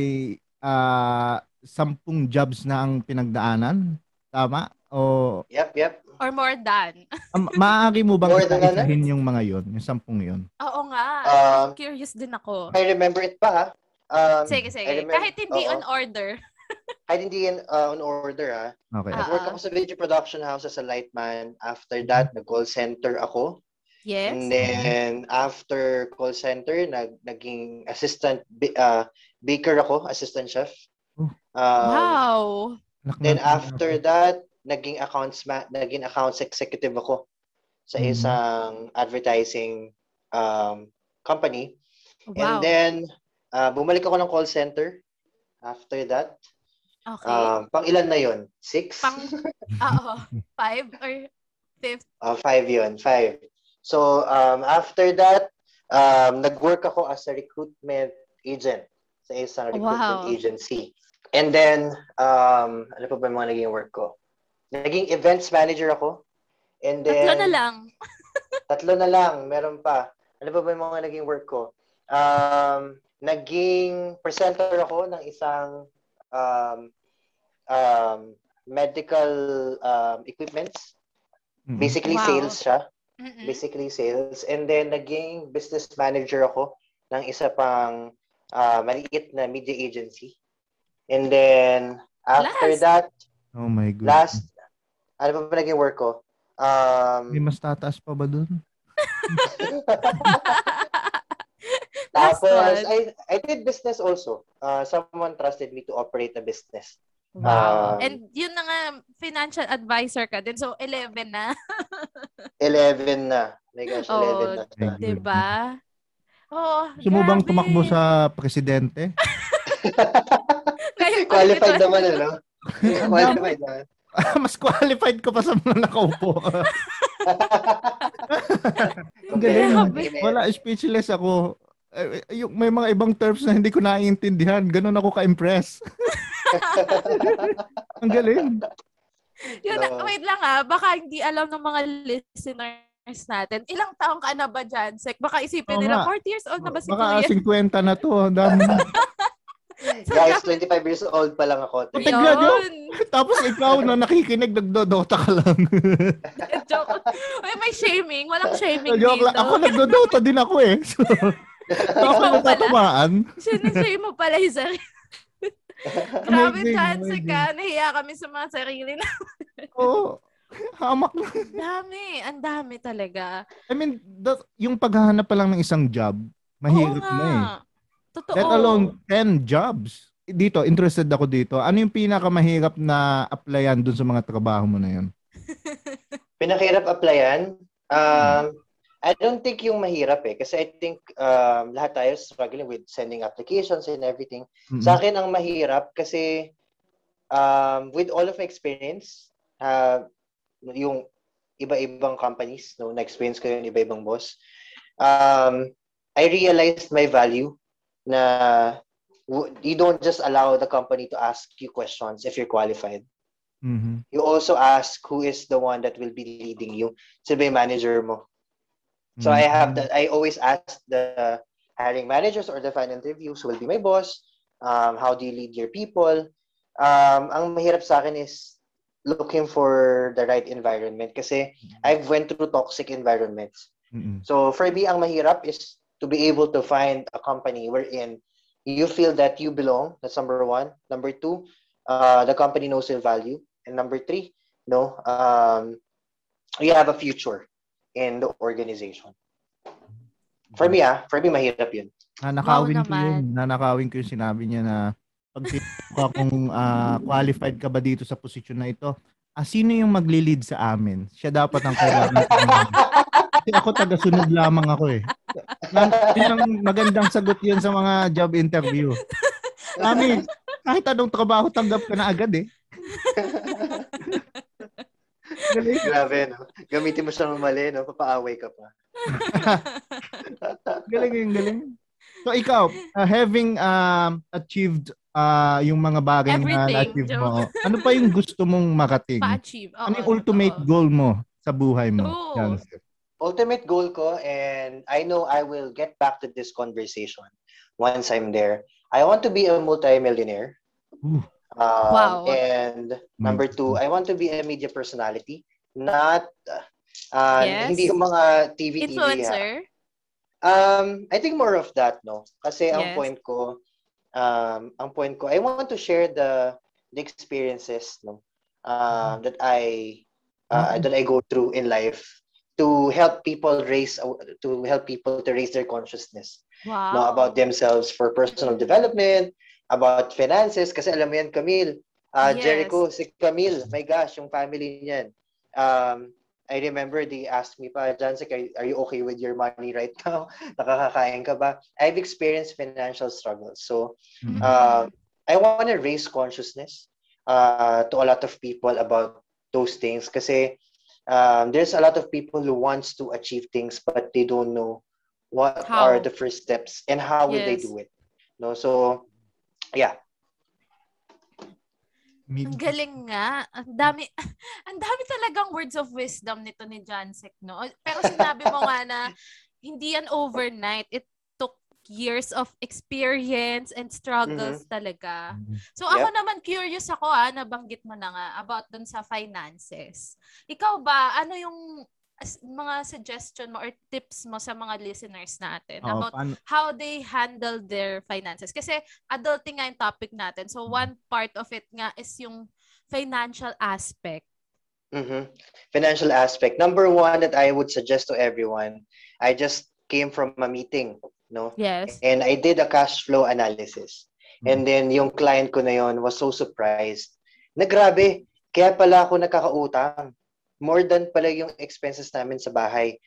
ah, sampung jobs na ang pinagdaanan. Tama? O Yep, yep. Or more than. um, maaari mo bang More than ano? isa-isahin yung mga yon, yung sampung yon? Oo nga. Um, Curious din ako. I remember it pa ha. Um, Sige, I sige. remember- Kahit hindi oo. on order. [laughs] Kahit hindi in, uh, on order ha. Okay. Ah. Nag-work ako sa video production house as a lightman. After that, nag-call center ako. Yes. And then, after call center, nag naging assistant, uh, baker ako, assistant chef. Oh. Um, wow. Then after that, naging accounts ma- naging accounts executive ako sa Mhm. isang advertising um, company. Wow. And then uh, bumalik ako ng call center. after that, Okay. um, pang ilan na yon? Six? Pang, [laughs] oo, five or fifth. Uh, five yun, five. So, um, after that, um, nag-work ako as a recruitment agent sa isang recruitment Wow. agency. And then, um, ano pa ba yung mga naging work ko? Naging events manager ako. And then, Tatlo na lang. [laughs] Tatlo na lang, meron pa. Ano pa ba yung mga naging work ko? Um, naging presenter ako ng isang um, um, medical um, equipments. Mhm. Basically, Wow. sales siya. Mm-mm. Basically, sales. And then, naging business manager ako ng isa pang uh, maliit na media agency. And then, after Last. that, Oh my God. last, ano pa ba naging work ko? May Um, mas tataas pa ba dun? [laughs] Tapos. I, I did business also. Uh, someone trusted me to operate a business. Wow. Um, And yun na nga, financial advisor ka din. So, 11 na. [laughs] 11 na. My gosh, Oh, 11 na. My God. Diba? Oh, Gusto mo bang grabe. tumakbo sa presidente? [laughs] [laughs] Qualified naman, ano? Qualified naman. Mas qualified ko pa sa mga nakaupo. Ang galing. Grabe. Wala, speechless ako. Eh, eh, yung, may mga ibang terms na hindi ko naiintindihan. Ganun ako ka-impress. [laughs] Ang galing. Yun, Oo. wait lang ah, baka hindi alam ng mga listeners natin. Ilang taong ka na ba dyan, Sek? Baka isipin nila, nga. 40 years old na ba si Baka Kuya? 50 na to. Ang dami. [laughs] Guys, 25 years old pa lang ako. Na, joke. Yun. [laughs] Tapos ikaw na nakikinig, nagdodota ka lang. Joke. Uy, may shaming. Walang shaming Joke dito. lang. Ako nagdodota din ako eh. So, ako natatamaan. Sinishame mo pala yung sarili. [laughs] Grabe chance amazing. ka. Nahiya kami sa mga sarili na. [laughs] Oo. Hamak na. Ang dami. Ang dami talaga. I mean, that, yung paghahanap pa lang ng isang job, mahirap na eh. Totoo. Let alone 10 jobs. Dito, interested ako dito. Ano yung pinakamahirap na applyan dun sa mga trabaho mo na yun? [laughs] Pinakirap applyan. Um, I don't think yung mahirap eh. Kasi I think um, lahat tayo struggling with sending applications and everything. Mm-mm. Sa akin ang mahirap kasi um, with all of my experience, uh, yung iba-ibang companies, no, na-experience ko yung iba-ibang boss, um, I realized my value na you don't just allow the company to ask you questions if you're qualified. Mhm. You also ask who is the one that will be leading you. Sino ba yung manager mo? So I have that. I always ask the hiring managers or the final interviews who will be my boss. Um, how do you lead your people? Um, ang mahirap sa akin is looking for the right environment kasi I've went through toxic environments. Mm-mm. So for me, ang mahirap is to be able to find a company wherein you feel that you belong. That's number one. Number two, uh, the company knows your value. And number three, no, um, you have a future in the organization. For me, ah, for me, mahirap yun. Nanakawin Wow ko yun. Nanakawin ko yung sinabi niya na pag ka kung ah, qualified ka ba dito sa posisyon na ito, ah, sino yung magli-lead sa amin? Siya dapat ang kailangan. Kasi ako taga-sunod lamang ako eh. Yan, yun ang magandang sagot yun sa mga job interview. Mami, kahit anong trabaho tanggap ka na agad eh. [laughs] Grabe, no? Gamitin mo siya ng mali, no? Papaaway ka pa. [laughs] galing yung galing. So ikaw, uh, having um, achieved uh, yung mga bagay na Everything, na-achieve mo, [laughs] ano pa yung gusto mong makating? Pa-achieve. Oo, Ano yung ultimate totoo. goal mo sa buhay mo? True. Yan. Ultimate goal ko, and I know I will get back to this conversation once I'm there. I want to be a multimillionaire. Ooh. Um, Wow. And number Mm. two, I want to be a media personality, not uh, Yes. hindi yung mga TV TV. Influencer? Um, I think more of that, no? Kasi ang point ko, um, ang point ko, I want to share the the experiences, no? Um, that I uh, that I go through in life to help people raise to help people to raise their consciousness Wow. no, about themselves for personal development, about finances. Kasi alam mo yan, Camille, uh, Yes. Jericho, si Camille, my gosh, yung family niyan. Um, I remember they asked me pa, Jansek, are, are you okay with your money right now? [laughs] Nakakakain ka ba? I've experienced financial struggles. So, Mm. uh, I want to raise consciousness uh, to a lot of people about those things kasi um, there's a lot of people who wants to achieve things but they don't know what How? are the first steps and how will they Yes. do it. No, so yeah, Ang galing nga. Ang dami, [laughs] ang dami talagang words of wisdom nito ni Jansek, no? Pero sinabi mo nga na hindi yan overnight. It took years of experience and struggles talaga. So ako naman curious ako ah, nabanggit mo na nga about dun sa finances. Ikaw ba, ano yung mga suggestion mo or tips mo sa mga listeners natin Oo, about paano- how they handle their finances. Kasi adulting nga yung topic natin. So one part of it nga is yung financial aspect. hmm Financial aspect. Number one that I would suggest to everyone, I just came from a meeting, no? Yes. And I did a cash flow analysis. Mm. And then yung client ko na yon was so surprised. Na grabe, kaya pala ako nakakautang. More than pala yung expenses namin sa bahay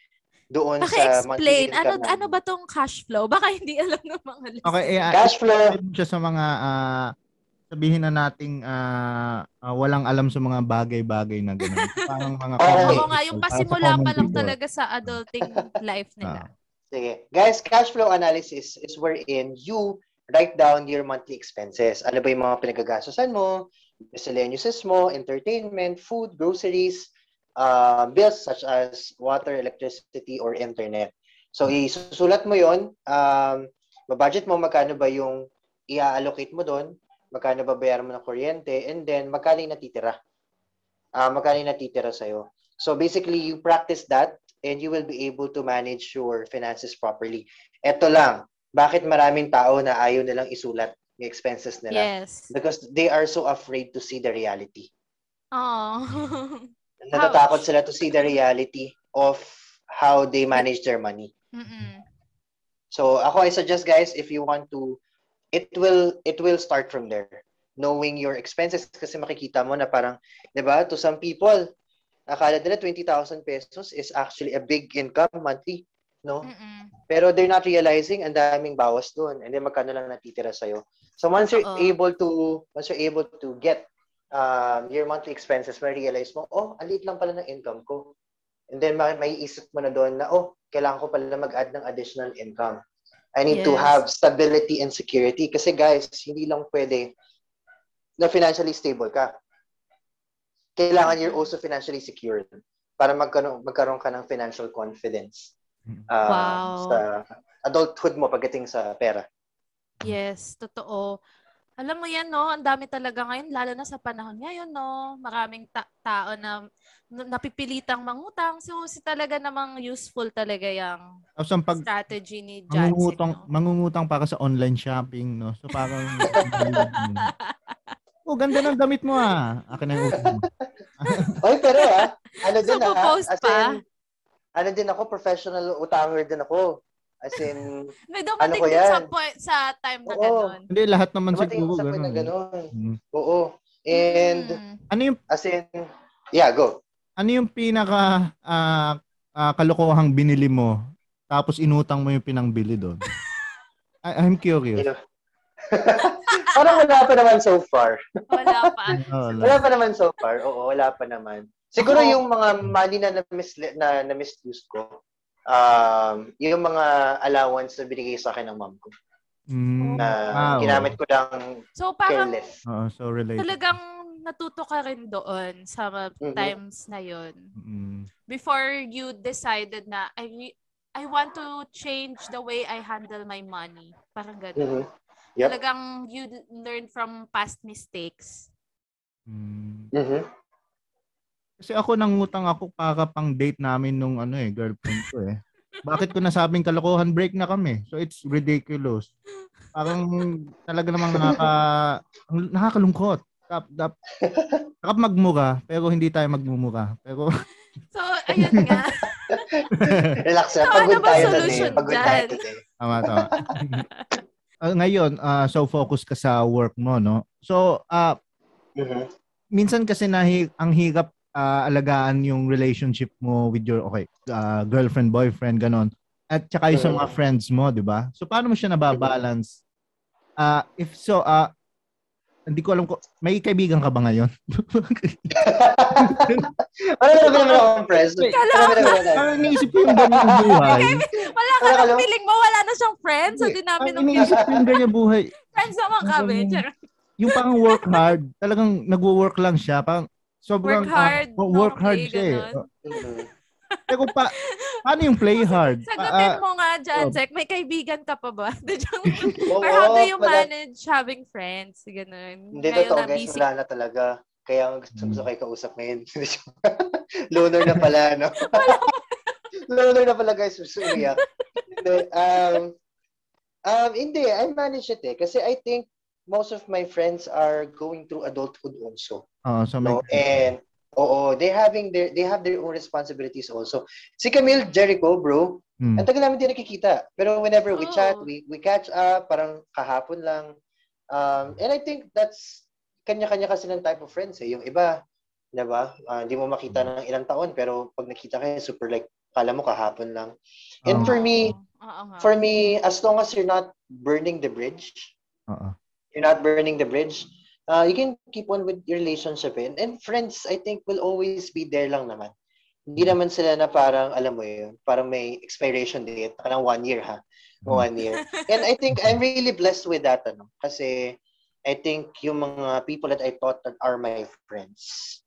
doon sa monthly Paki-explain, ano, income ano namin. ba tong cash flow? Baka hindi alam ng mga listeners. Okay, eh, ah, Cash flow. siya sa mga ah, sabihin na nating ah, ah, walang alam sa mga bagay-bagay na gano'n. [laughs] Parang mga Oo, Oo nga, yung sa pasimula pa lang people. talaga sa adulting [laughs] life nila. Ah. Sige. Guys, cash flow analysis is wherein you write down your monthly expenses. Ano ba yung mga pinagagastosan mo, miscellaneouses mo, entertainment, food, groceries, uh, bills such as water, electricity, or internet. So, isusulat mo yon um, budget mo magkano ba yung i-allocate mo doon, magkano ba bayaran mo ng kuryente, and then magkano yung natitira. Ah, magkano yung natitira sa'yo. So, basically, you practice that and you will be able to manage your finances properly. Ito lang, bakit maraming tao na ayaw nilang isulat yung expenses nila? Yes. Because they are so afraid to see the reality. Oh. [laughs] Natatakot sila to see the reality of how they manage their money. Mm-mm. So ako I suggest guys if you want to it will it will start from there. Knowing your expenses kasi makikita mo na parang 'di ba to some people akala nila 20,000 pesos is actually a big income monthly, no? Mm-mm. Pero they're not realizing ang daming bawas doon and then magkano lang natitira sa'yo. So once you're Oo. able to once you're able to get um, your monthly expenses, may realize mo, oh, ang liit lang pala ng income ko. And then may, may isip mo na doon na, oh, kailangan ko pala mag-add ng additional income. I need to Yes. have stability and security. Kasi guys, hindi lang pwede na financially stable ka. Kailangan you're also financially secure para magkaroon, magkaroon ka ng financial confidence uh, Wow. sa adulthood mo pagdating sa pera. Yes, totoo. Alam mo yan, no? Ang dami talaga ngayon, lalo na sa panahon ngayon, no? Maraming ta- tao na na- napipilitang mangutang. So, si talaga namang useful talaga yung Tapos ang pag strategy ni Jansen, mangungutang, no? mangungutang para sa online shopping, no? So parang [laughs] Oh, ganda ng damit mo ah. Akin na yung utang. [laughs] Oy, pero ah, ano So, din ah, popost as pa? in, ano din ako, professional utanger din ako. As in, May dumating Ano ko din sa, yan? point, sa time na Oo. gano'n. Hindi, lahat naman dumating siguro sa point na ganun. ganun. Mm. Oo. And, Mm. Ano yung as in, yeah, go. ano yung pinaka ah, ah, kalokohang binili mo tapos inutang mo yung pinangbili doon? [laughs] I- I'm curious. You know, [laughs] Parang wala pa naman so far. Wala pa. Oh, [laughs] wala. Wala pa naman so far. Oo, wala pa naman. Siguro Ako- yung mga money na na-mis na, na misuse ko, um, yung mga allowance na binigay sa akin ng mom ko. Mm, Na wow. ginamit ko lang So, parang careless. Oo, so related. talagang natuto ka rin doon sa mga Mhm. times na yon Mm. before you decided na I re- I want to change the way I handle my money. Parang gano'n. Yep. Talagang you learn from past mistakes. Mm. Kasi ako nangutang ako para pang date namin nung ano eh, girlfriend ko eh. Bakit ko nasabing kalokohan break na kami? So it's ridiculous. Parang talaga namang nakaka nakakalungkot. Dap, dap, dapat magmura, pero hindi tayo magmumura. Pero [laughs] So, ayun nga. [laughs] Relax So, na. ano Pagod ba tayo solution today. Pagod tayo dyan? today. tama tama. [laughs] Ah, ngayon, ah, so focus ka sa work mo, no? So, ah Mhm. minsan kasi nahi, ang hirap ah, alagaan yung relationship mo with your okay, ah, girlfriend, boyfriend, ganon. At saka yung sa mga friends mo, 'di ba? So paano mo siya nababalance? Ah, if so, ah hindi ko alam ko, may kaibigan ka ba ngayon? [laughs] Wala na naman akong friends. Kala Wala na naman ako. Parang iniisip ko yung ganyang buhay. [laughs] Wala ka lang? feeling mo, wala na siyang friends. So, di namin nung iniisip ko yung ganyang buhay. [laughs] friends naman kami. Yung parang work hard, talagang nagwo-work lang siya. Parang sobrang Work hard, ah, work hard siya eh. ganon. Mhm. Pero pa, paano yung play hard? Sagutin Ah, mo nga, Jansek, may kaibigan ka pa ba? [laughs] [laughs] Or how do you manage having friends? Ganun. Hindi totoo na guys, wala na talaga. Kaya ang gusto gusto kayo kausap ngayon. [laughs] Loner na pala, no? Loner na pala guys, umiyak. Hindi, um, um, hindi, I manage it eh. Kasi I think most of my friends are going through adulthood also. Oo, so No? And oo, they having their they have their own responsibilities also. Si Camille Jericho, bro, Hmm. ang tagal namin din nakikita. Pero whenever we Oh. chat, we we catch up, parang kahapon lang. Um, and I think that's kanya-kanya kasi ng type of friends eh. Yung iba, 'di ba? Ah, Hindi mo makita ng ilang taon pero pag nakita kayo super like kala mo kahapon lang. And Oo. for me, Oo nga. for me as long as you're not burning the bridge, Oo. You're not burning the bridge, uh, you can keep on with your relationship. And, and friends, I think, will always be there lang naman. Hindi naman sila na parang, alam mo yun, parang may expiration date. Parang one year, ha? One year. And I think I'm really blessed with that, ano? Kasi I think yung mga people that I thought that are my friends,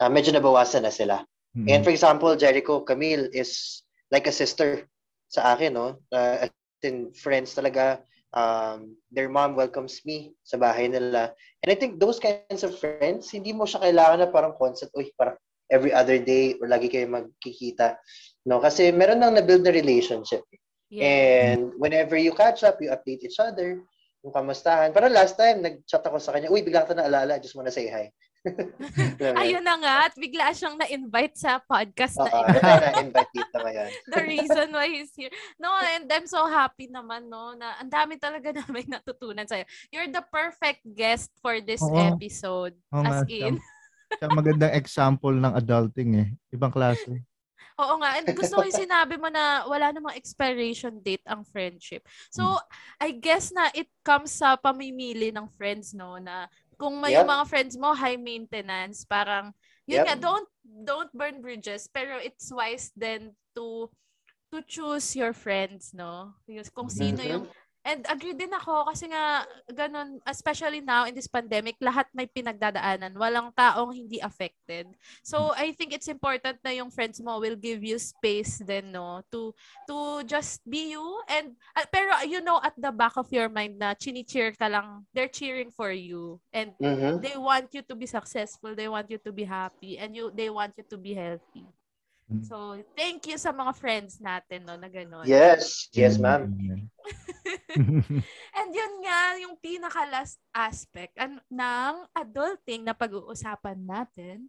uh, medyo nabawasan na sila. Mm. And for example, Jericho Camille is like a sister sa akin, no? Uh, as in friends talaga. Um, their mom welcomes me sa bahay nila. And I think those kinds of friends, hindi mo siya kailangan na parang constant, uy, parang every other day or lagi kayo magkikita. No? Kasi meron nang na-build na relationship. Yeah. And whenever you catch up, you update each other, yung kamustahan. Parang last time, nag-chat ako sa kanya, uy, bigla ka na naalala, just wanna say hi. Ayun na nga, at bigla siyang na-invite sa podcast na ito. [laughs] na-invite dito ngayon. the reason why he's here. No, and I'm so happy naman, no, na ang dami talaga [laughs] namin natutunan sa'yo. You're the perfect guest for this Oo. episode. Oo nga, as in. Siya magandang example ng adulting eh. Ibang klase. Oo nga. And gusto ko yung sinabi mo na wala namang expiration date ang friendship. So, Hmm. I guess na it comes sa pamimili ng friends, no? Na kung may Yep. mga friends mo high maintenance, parang, yun Yep. nga, don't, don't burn bridges. Pero it's wise then to to choose your friends, no? Kung sino yung And agree din ako kasi nga ganun, especially now in this pandemic, lahat may pinagdadaanan. Walang taong hindi affected. So I think it's important na yung friends mo will give you space then no to to just be you and uh, pero you know at the back of your mind na chini-cheer ka lang, they're cheering for you and Mhm. they want you to be successful, they want you to be happy and you they want you to be healthy. So thank you sa mga friends natin no na ganun. Yes, yes, ma'am. [laughs] And yun nga, yung pinaka-last aspect an- ng adulting na pag-uusapan natin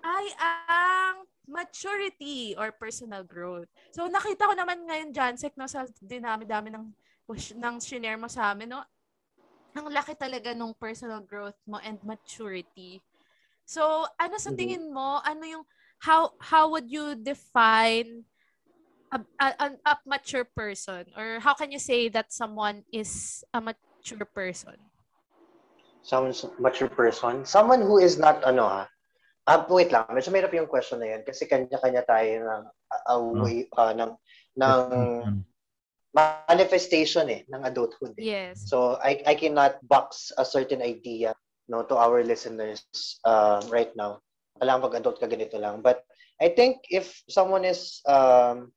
ay ang maturity or personal growth. So nakita ko naman ngayon, Jansek, no, sa dinami-dami ng, ng shinare mo sa amin, no? Ang laki talaga nung personal growth mo and maturity. So, ano sa Mhm. tingin mo, ano yung, how how would you define a, a, an a mature person or how can you say that someone is a mature person Someone's mature person. Someone who is not, ano ha, Ah, wait lang. Medyo mahirap yung question na yan kasi kanya-kanya tayo ng uh, way, ah, ng, ng manifestation eh, ng adulthood eh. yes So I I cannot box a certain idea no to our listeners um, right now. Alam pag adult ka ganito lang. But I think if someone is um,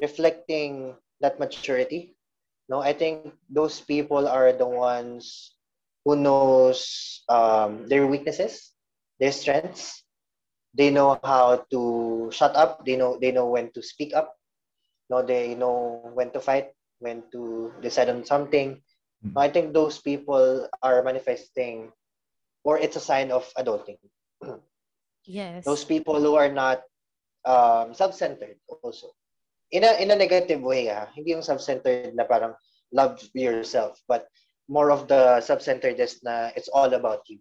reflecting that maturity, no, I think those people are the ones who knows um, their weaknesses, their strengths. They know how to shut up. They know they know when to speak up. No, they know when to fight, when to decide on something. I think those people are manifesting, or it's a sign of adulting. [clears throat] yes Those people who are not um, self-centered also. In a in a negative way, ah. Hindi yung self-centered na parang love yourself, but more of the self-centeredness na it's all about you.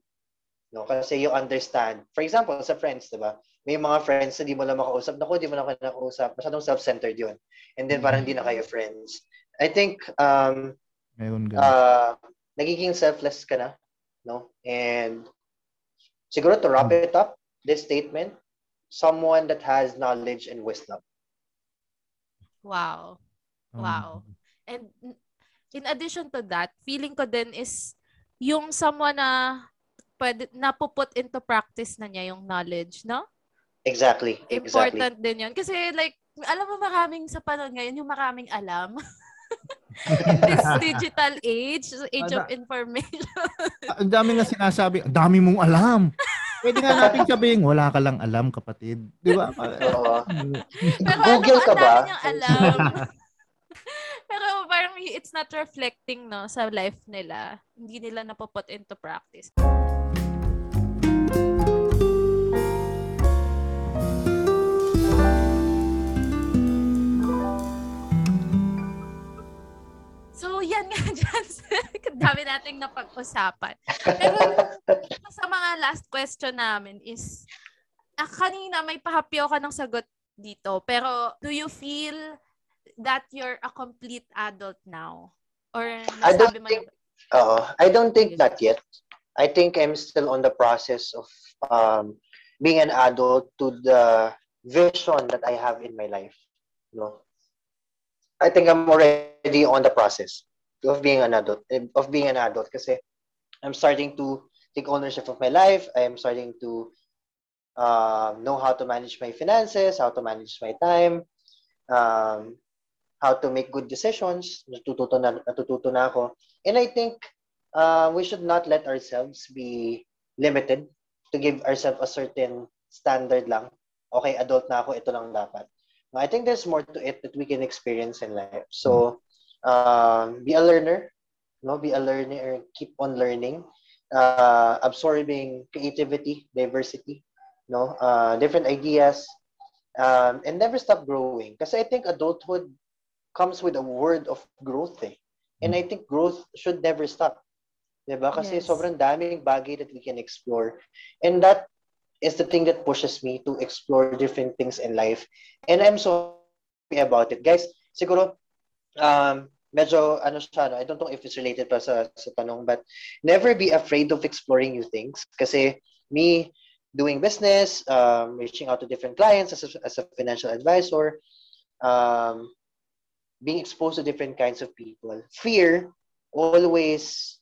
No, kasi you understand. For example, sa friends, 'di ba? May mga friends na di mo lang makausap. Naku, di mo lang nakausap. Masyadong self-centered 'yun. And then parang hindi na kayo friends. I think um Ngayon uh, nagiging selfless ka na no? And siguro to wrap it up, this statement, someone that has knowledge and wisdom. Wow. Wow. And n- in addition to that, feeling ko din is yung someone na pwede, napuput into practice na niya yung knowledge, no? Exactly. Exactly. Important din yun. Kasi like, alam mo maraming sa panahon ngayon, yung maraming alam. In [laughs] this digital age, age of information. Ah, Ang dami nga sinasabi, dami mong alam. [laughs] Pwede nga natin sabihin, wala ka lang alam, kapatid. Di ba? Oo. Pero Google ano, ka ba? alam. [laughs] Pero parang it's not reflecting no sa life nila. Hindi nila napuput into practice. So, yan nga. [laughs] Ang dami nating napag-usapan. Pero sa mga last question namin is, ah, kanina may pahapyaw ka ng sagot dito, pero do you feel that you're a complete adult now? Or I don't mo think- Oo. I don't think that yet. I think I'm still on the process of um, being an adult to the vision that I have in my life. No, I think I'm already on the process of being an adult. Of being an adult, kasi I'm starting to take ownership of my life. I'm starting to um, know how to manage my finances, how to manage my time, um, how to make good decisions. Natututo na, natututo na ako. And I think uh, we should not let ourselves be limited to give ourselves a certain standard lang. Okay, adult na ako, ito lang dapat. I think there's more to it that we can experience in life. So, um, be a learner, no? Be a learner, keep on learning, uh, absorbing creativity, diversity, no? Uh, different ideas, um, and never stop growing. Kasi I think adulthood comes with a word of growth eh. And I think growth should never stop. 'Di ba? Kasi Yes. sobrang daming bagay that we can explore. And that is the thing that pushes me to explore different things in life. And I'm so happy about it. Guys, siguro um medyo ano siya, no? I don't know if it's related pa sa, sa tanong, but never be afraid of exploring new things. Kasi me doing business, um, reaching out to different clients as a, as a financial advisor, um, being exposed to different kinds of people. Fear always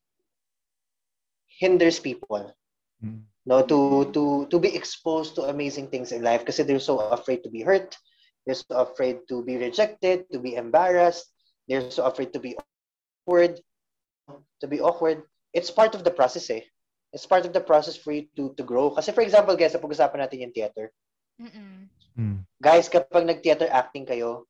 hinders people Mm. no to to to be exposed to amazing things in life because they're so afraid to be hurt they're so afraid to be rejected to be embarrassed they're so afraid to be awkward. To be awkward. It's part of the process eh. It's part of the process for you to to grow. Kasi for example guys sa pag-usapan natin yung theater. Mm-mm. Mm. guys kapag nag-theater acting kayo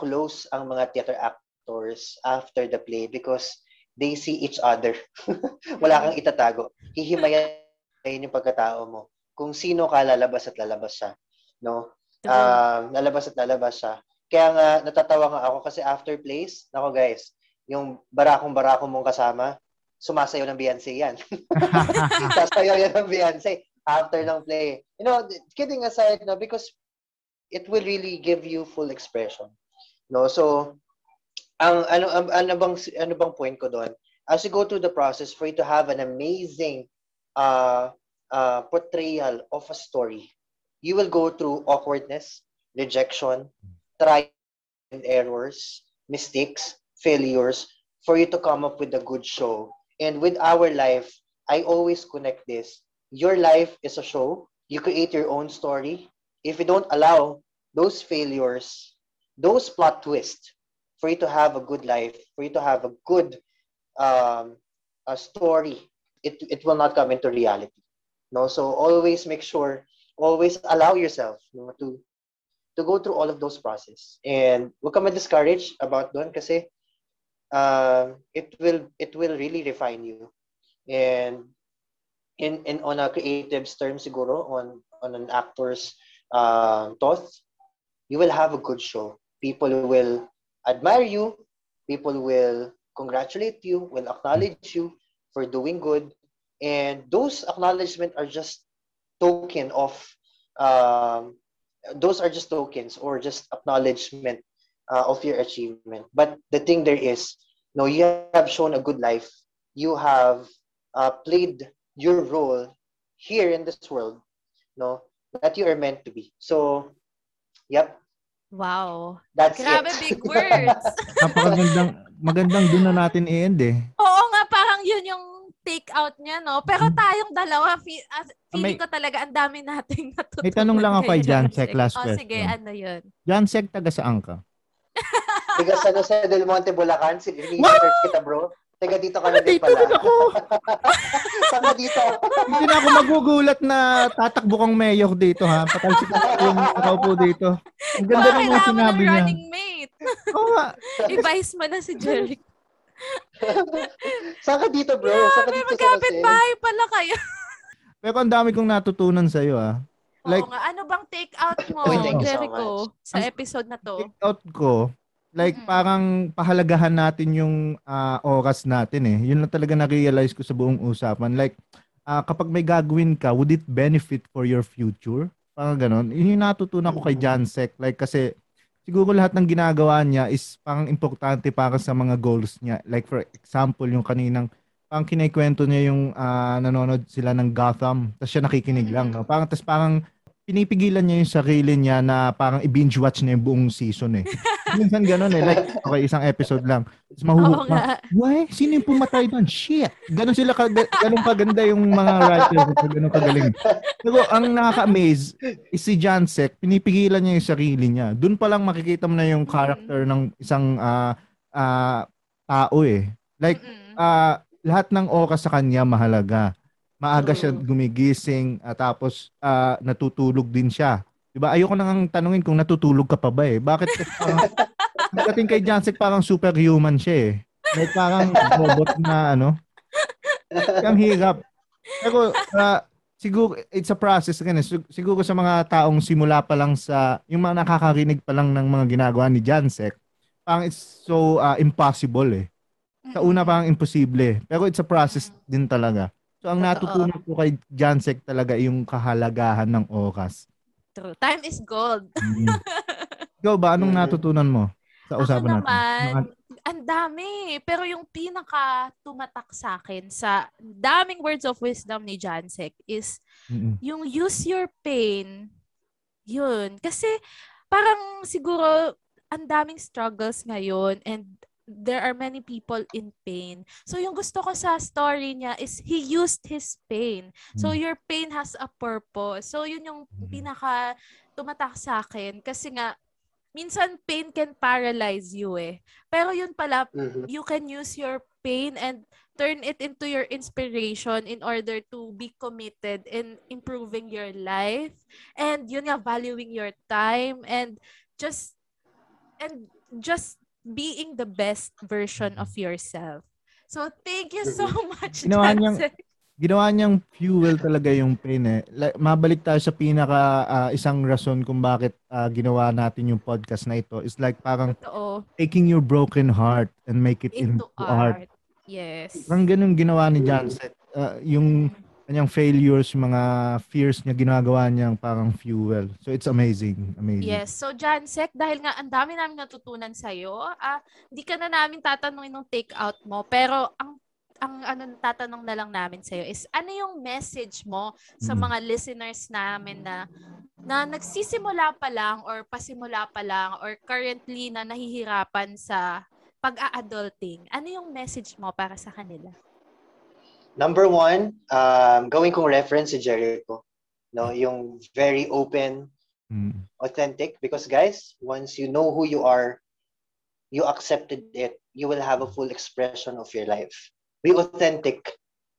close ang mga theater actors after the play because they see each other. [laughs] Wala kang itatago. Hihimayin yung pagkatao mo. Kung sino ka lalabas at lalabas siya no? Um, lalabas at lalabas siya kaya nga natatawa nga ako kasi after plays nako guys yung barakong barako mong kasama sumasayaw ng Beyonce yan. [laughs] [laughs] Sasayaw yan ng Beyonce after ng play. You know kidding aside no because it will really give you full expression no? So ang ano ang, ano bang ano bang point ko doon? As you go through the process for you to have an amazing uh, uh, portrayal of a story you will go through awkwardness rejection try and errors mistakes failures for you to come up with a good show. And with our life i always connect this. Your life is a show. You create your own story. If you don't allow those failures those plot twists for you to have a good life, for you to have a good um, a story, it, it will not come into reality. No, so always make sure, always allow yourself no, to to go through all of those process. And huwag ka ma-discourage about doon kasi um, it will it will really refine you. And in in on a creative term siguro on on an actor's uh, thought, you will have a good show. People will admire you, people will congratulate you, will acknowledge you for doing good, and those acknowledgement are just token of um, those are just tokens or just acknowledgement uh, of your achievement. But the thing there is, no, you have shown a good life. You have uh, played your role here in this world, no, that you are meant to be. So, yep, Wow. that's Grabe, it. big words. [laughs] Napakagandang, magandang doon na natin i-end eh. Oo nga, parang yun yung take out niya, no? Pero tayong dalawa, fe- as, feeling May- ko talaga ang dami nating [laughs] natutunan. May tanong lang ako kay ngayon. Jan Sek, last oh, question. sige, ano yun? Jan Sek, taga saan ka? [laughs] Taga San Jose del Monte, Bulacan. Sige, search kita, bro. Taga dito ka na din Dito pala. din ako. [laughs] Saan dito? Hindi na ako magugulat na tatakbo kang mayor dito ha. Patalsik na yung nakaupo dito. Ang ganda ng mga sinabi ng niya. running mate. Oo nga. I-vice mo na si Jeric. [laughs] Saan ka dito, bro? Saan ka dito sa Jose? bahay pala kayo. [laughs] Pero ang dami kong natutunan sa iyo ah. Like, Oo nga, ano bang take out mo, Uy, thank you so Jericho, sa Ang- episode na to? take out ko, like Mm-mm. parang pahalagahan natin yung ah, oras natin eh. Yun lang talaga na-realize ko sa buong usapan. Like, ah, kapag may gagawin ka, would it benefit for your future? Parang ganon. Yun yung natutunan ko kay John Sek. Like, kasi siguro lahat ng ginagawa niya is parang importante para sa mga goals niya. Like, for example, yung kaninang parang kinikwento niya yung ah, nanonood sila ng Gotham, tapos siya nakikinig lang. No? Parang, tapos parang pinipigilan niya yung sarili niya na parang i-binge watch niya yung buong season eh. [laughs] Minsan ganun eh. Like, okay, isang episode lang. Tapos Oo mahuhulog nga. Why? Sino yung pumatay doon? Shit! Ganun sila, ka, ganun kaganda yung mga writers. Ganun kagaling. Pero ang nakaka-amaze is si John Sek, pinipigilan niya yung sarili niya. Doon pa lang makikita mo na yung character ng isang ah, ah, tao eh. Like, ah, lahat ng oras sa kanya mahalaga. Maaga siya gumigising at tapos ah, natutulog din siya. 'Di ba? Ayoko nang tanungin kung natutulog ka pa ba eh. Bakit parang [laughs] pagdating kay Jansek parang superhuman siya eh. Like parang robot na ano. Ang hirap. Pero ah, siguro it's a process again. eh. Sig- Siguro sa mga taong simula pa lang sa yung mga nakakarinig pa lang ng mga ginagawa ni Jansek, parang it's so ah, impossible eh. Sa una parang imposible. Pero it's a process din talaga. So ang natutunan ko kay Jansek talaga yung kahalagahan ng oras. True. Time is gold. Mm. [laughs] Ikaw ba, anong Mhm. natutunan mo sa Ako usapan natin? naman, Mga- ang dami. Pero yung pinaka tumatak sa akin sa daming words of wisdom ni Jansek is Mm-mm. yung use your pain. Yun. Kasi parang siguro ang daming struggles ngayon and there are many people in pain. So yung gusto ko sa story niya is he used his pain. So Mm. your pain has a purpose. So yun yung Mm. pinaka tumatak sa akin kasi nga minsan pain can paralyze you eh. Pero yun pala Mhm. you can use your pain and turn it into your inspiration in order to be committed in improving your life and yun nga valuing your time and just and just being the best version of yourself. So thank you so much. [laughs] Ginawa niyang- Jansen. Ginawa niyang fuel talaga yung pain eh. Like, mabalik tayo sa pinaka ah, isang rason kung bakit ah, ginawa natin yung podcast na ito is like parang Totoo. taking your broken heart and make it into, Into art. art. Yes. Parang ganun ginawa ni Janset. Ah, yung kanyang failures, yung mga fears niya, ginagawa niyang parang fuel. So it's amazing. Amazing. Yes. So, Jansek, dahil nga ang dami namin natutunan sa'yo, ah, hindi ka na namin tatanungin ng take out mo, pero ang ang ano tatanong na lang namin sa'yo is ano yung message mo sa Mm. mga listeners namin na na nagsisimula pa lang or pasimula pa lang or currently na nahihirapan sa pag-a-adulting. Ano yung message mo para sa kanila? Number one, um, gawin kong reference si Jericho. No, yung very open, Mm. authentic. Because guys, once you know who you are, you accepted it, you will have a full expression of your life. Be authentic.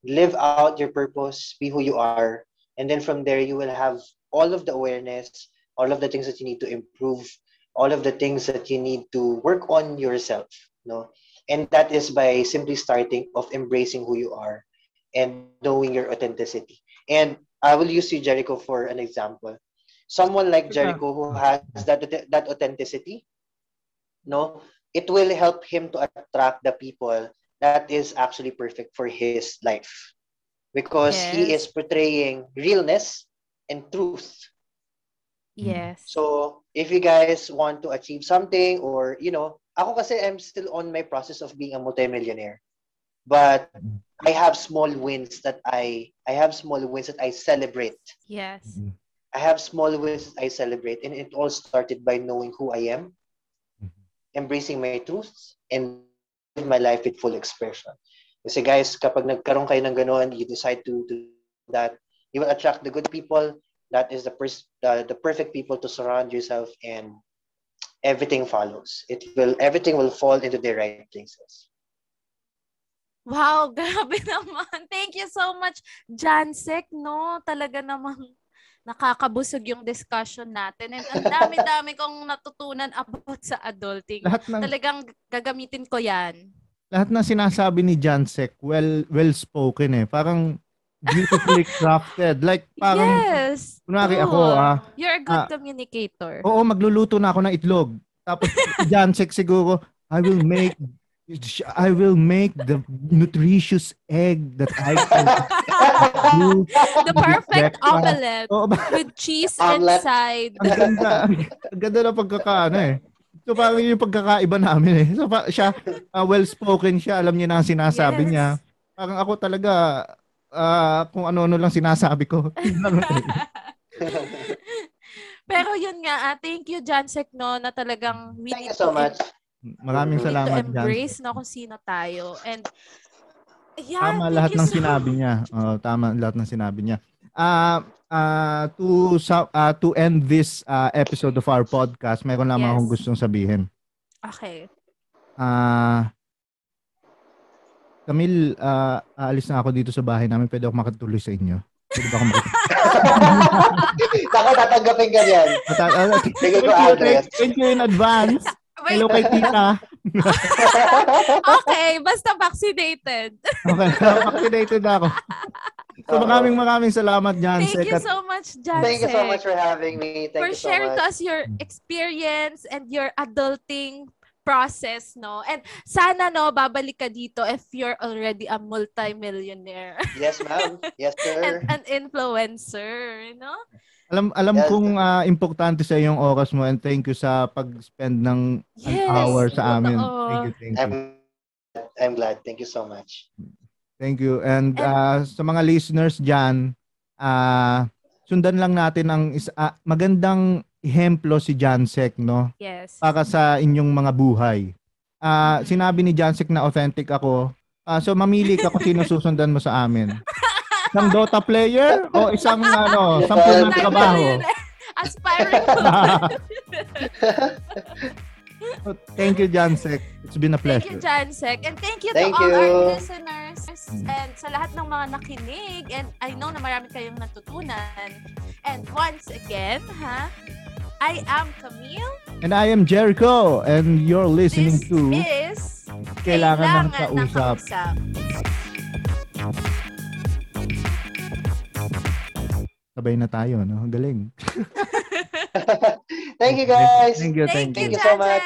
Live out your purpose. Be who you are. And then from there, you will have all of the awareness, all of the things that you need to improve, all of the things that you need to work on yourself. No, and that is by simply starting of embracing who you are and knowing your authenticity. And I will use you, Jericho, for an example. Someone like Jericho who has that that authenticity, no, it will help him to attract the people that is actually perfect for his life because he is portraying realness and truth. Yes. So, if you guys want to achieve something or, you know, ako kasi I'm still on my process of being a multimillionaire. But I have small wins that I I have small wins that I celebrate. Yes. Mhm. I have small wins that I celebrate, and it all started by knowing who I am, Mhm. embracing my truths, and live my life with full expression. Kasi guys, kapag nagkaroon kayo ng ganoon, you decide to do that, you will attract the good people. That is the pers- the, the perfect people to surround yourself, and everything follows. It will everything will fall into the right places. Wow, [laughs] grabe naman. Thank you so much, Jansek, no? Talaga namang nakakabusog yung discussion natin. And ang dami-dami kong natutunan about sa adulting. Lahat ng Talagang gagamitin ko yan. lahat ng sinasabi ni Jansek, well well spoken eh. Parang beautifully [laughs] crafted. Like parang yes. kunwari ako ah, You're a good ah, communicator. oo magluluto na ako ng itlog. Tapos Jansek siguro, I will make I will make the nutritious egg that I can do. [laughs] The perfect omelette ba? [laughs] with cheese Omelette. inside. ang ganda. Ang ganda ng pagkakaano eh. So parang yun yung pagkakaiba namin eh. So pa, siya, ah, well-spoken siya. Alam niya na ang sinasabi Yes. niya. Parang ako talaga, ah, kung ano-ano lang sinasabi ko. [laughs] Pero yun nga, ah, thank you, Jansek, no, na talagang we Thank you so much. Maraming we need to salamat, Jan. embrace no kung sino tayo. And yeah, Tama lahat ng so- sinabi niya. Oo, tama lahat ng sinabi niya. Ah, ah, to sa ah, to end this ah, episode of our podcast, meron lamang Yes. akong gustong sabihin. Okay. Ah Camille, ah, aalis na ako dito sa bahay namin. Pwede ako makatuloy sa inyo. Pwede ba ako makatuloy? [laughs] Ako tatanggapin ka yan. Thank you in advance. Wait, Hello kay tita. [laughs] okay, basta vaccinated. Okay, [laughs] vaccinated ako. So maraming maraming salamat, Jan. Thank you so much, Jansek. Thank you so much for having me. Thank for you so sharing to much. us your experience and your adulting process, no? And sana, no, babalik ka dito if you're already a multi-millionaire Yes, ma'am. Yes, [laughs] and sir. an influencer, no? Alam alam Yes. kong ah, importante sa yung oras mo and thank you sa pag-spend ng an Yes, hour sa amin. totoo. Thank you, thank you. I'm I'm glad. Thank you so much. Thank you. And And- ah, sa mga listeners diyan, ah sundan lang natin ang is- ah, magandang ehemplo si Jansek, no? Yes. Para sa inyong mga buhay. Ah, sinabi ni Jansek na authentic ako. Ah, so mamili ka kung sino susundan mo sa amin. [laughs] Isang Dota player o isang ano, sampung ng trabaho? Aspiring [laughs] Thank you, Jansek. It's been a Thank you, pleasure. Jansek. And thank you Thank to all our you. listeners and sa lahat ng mga nakinig. And I know na marami kayong natutunan. And once again, ha, I am Camille. And I am Jericho and you're listening This to is Kailangan ng Kailangan Kausap. Kausap. Sabay na tayo, no? Galing. [laughs] Thank you, guys. Thank you, Thank thank you, you. you so much.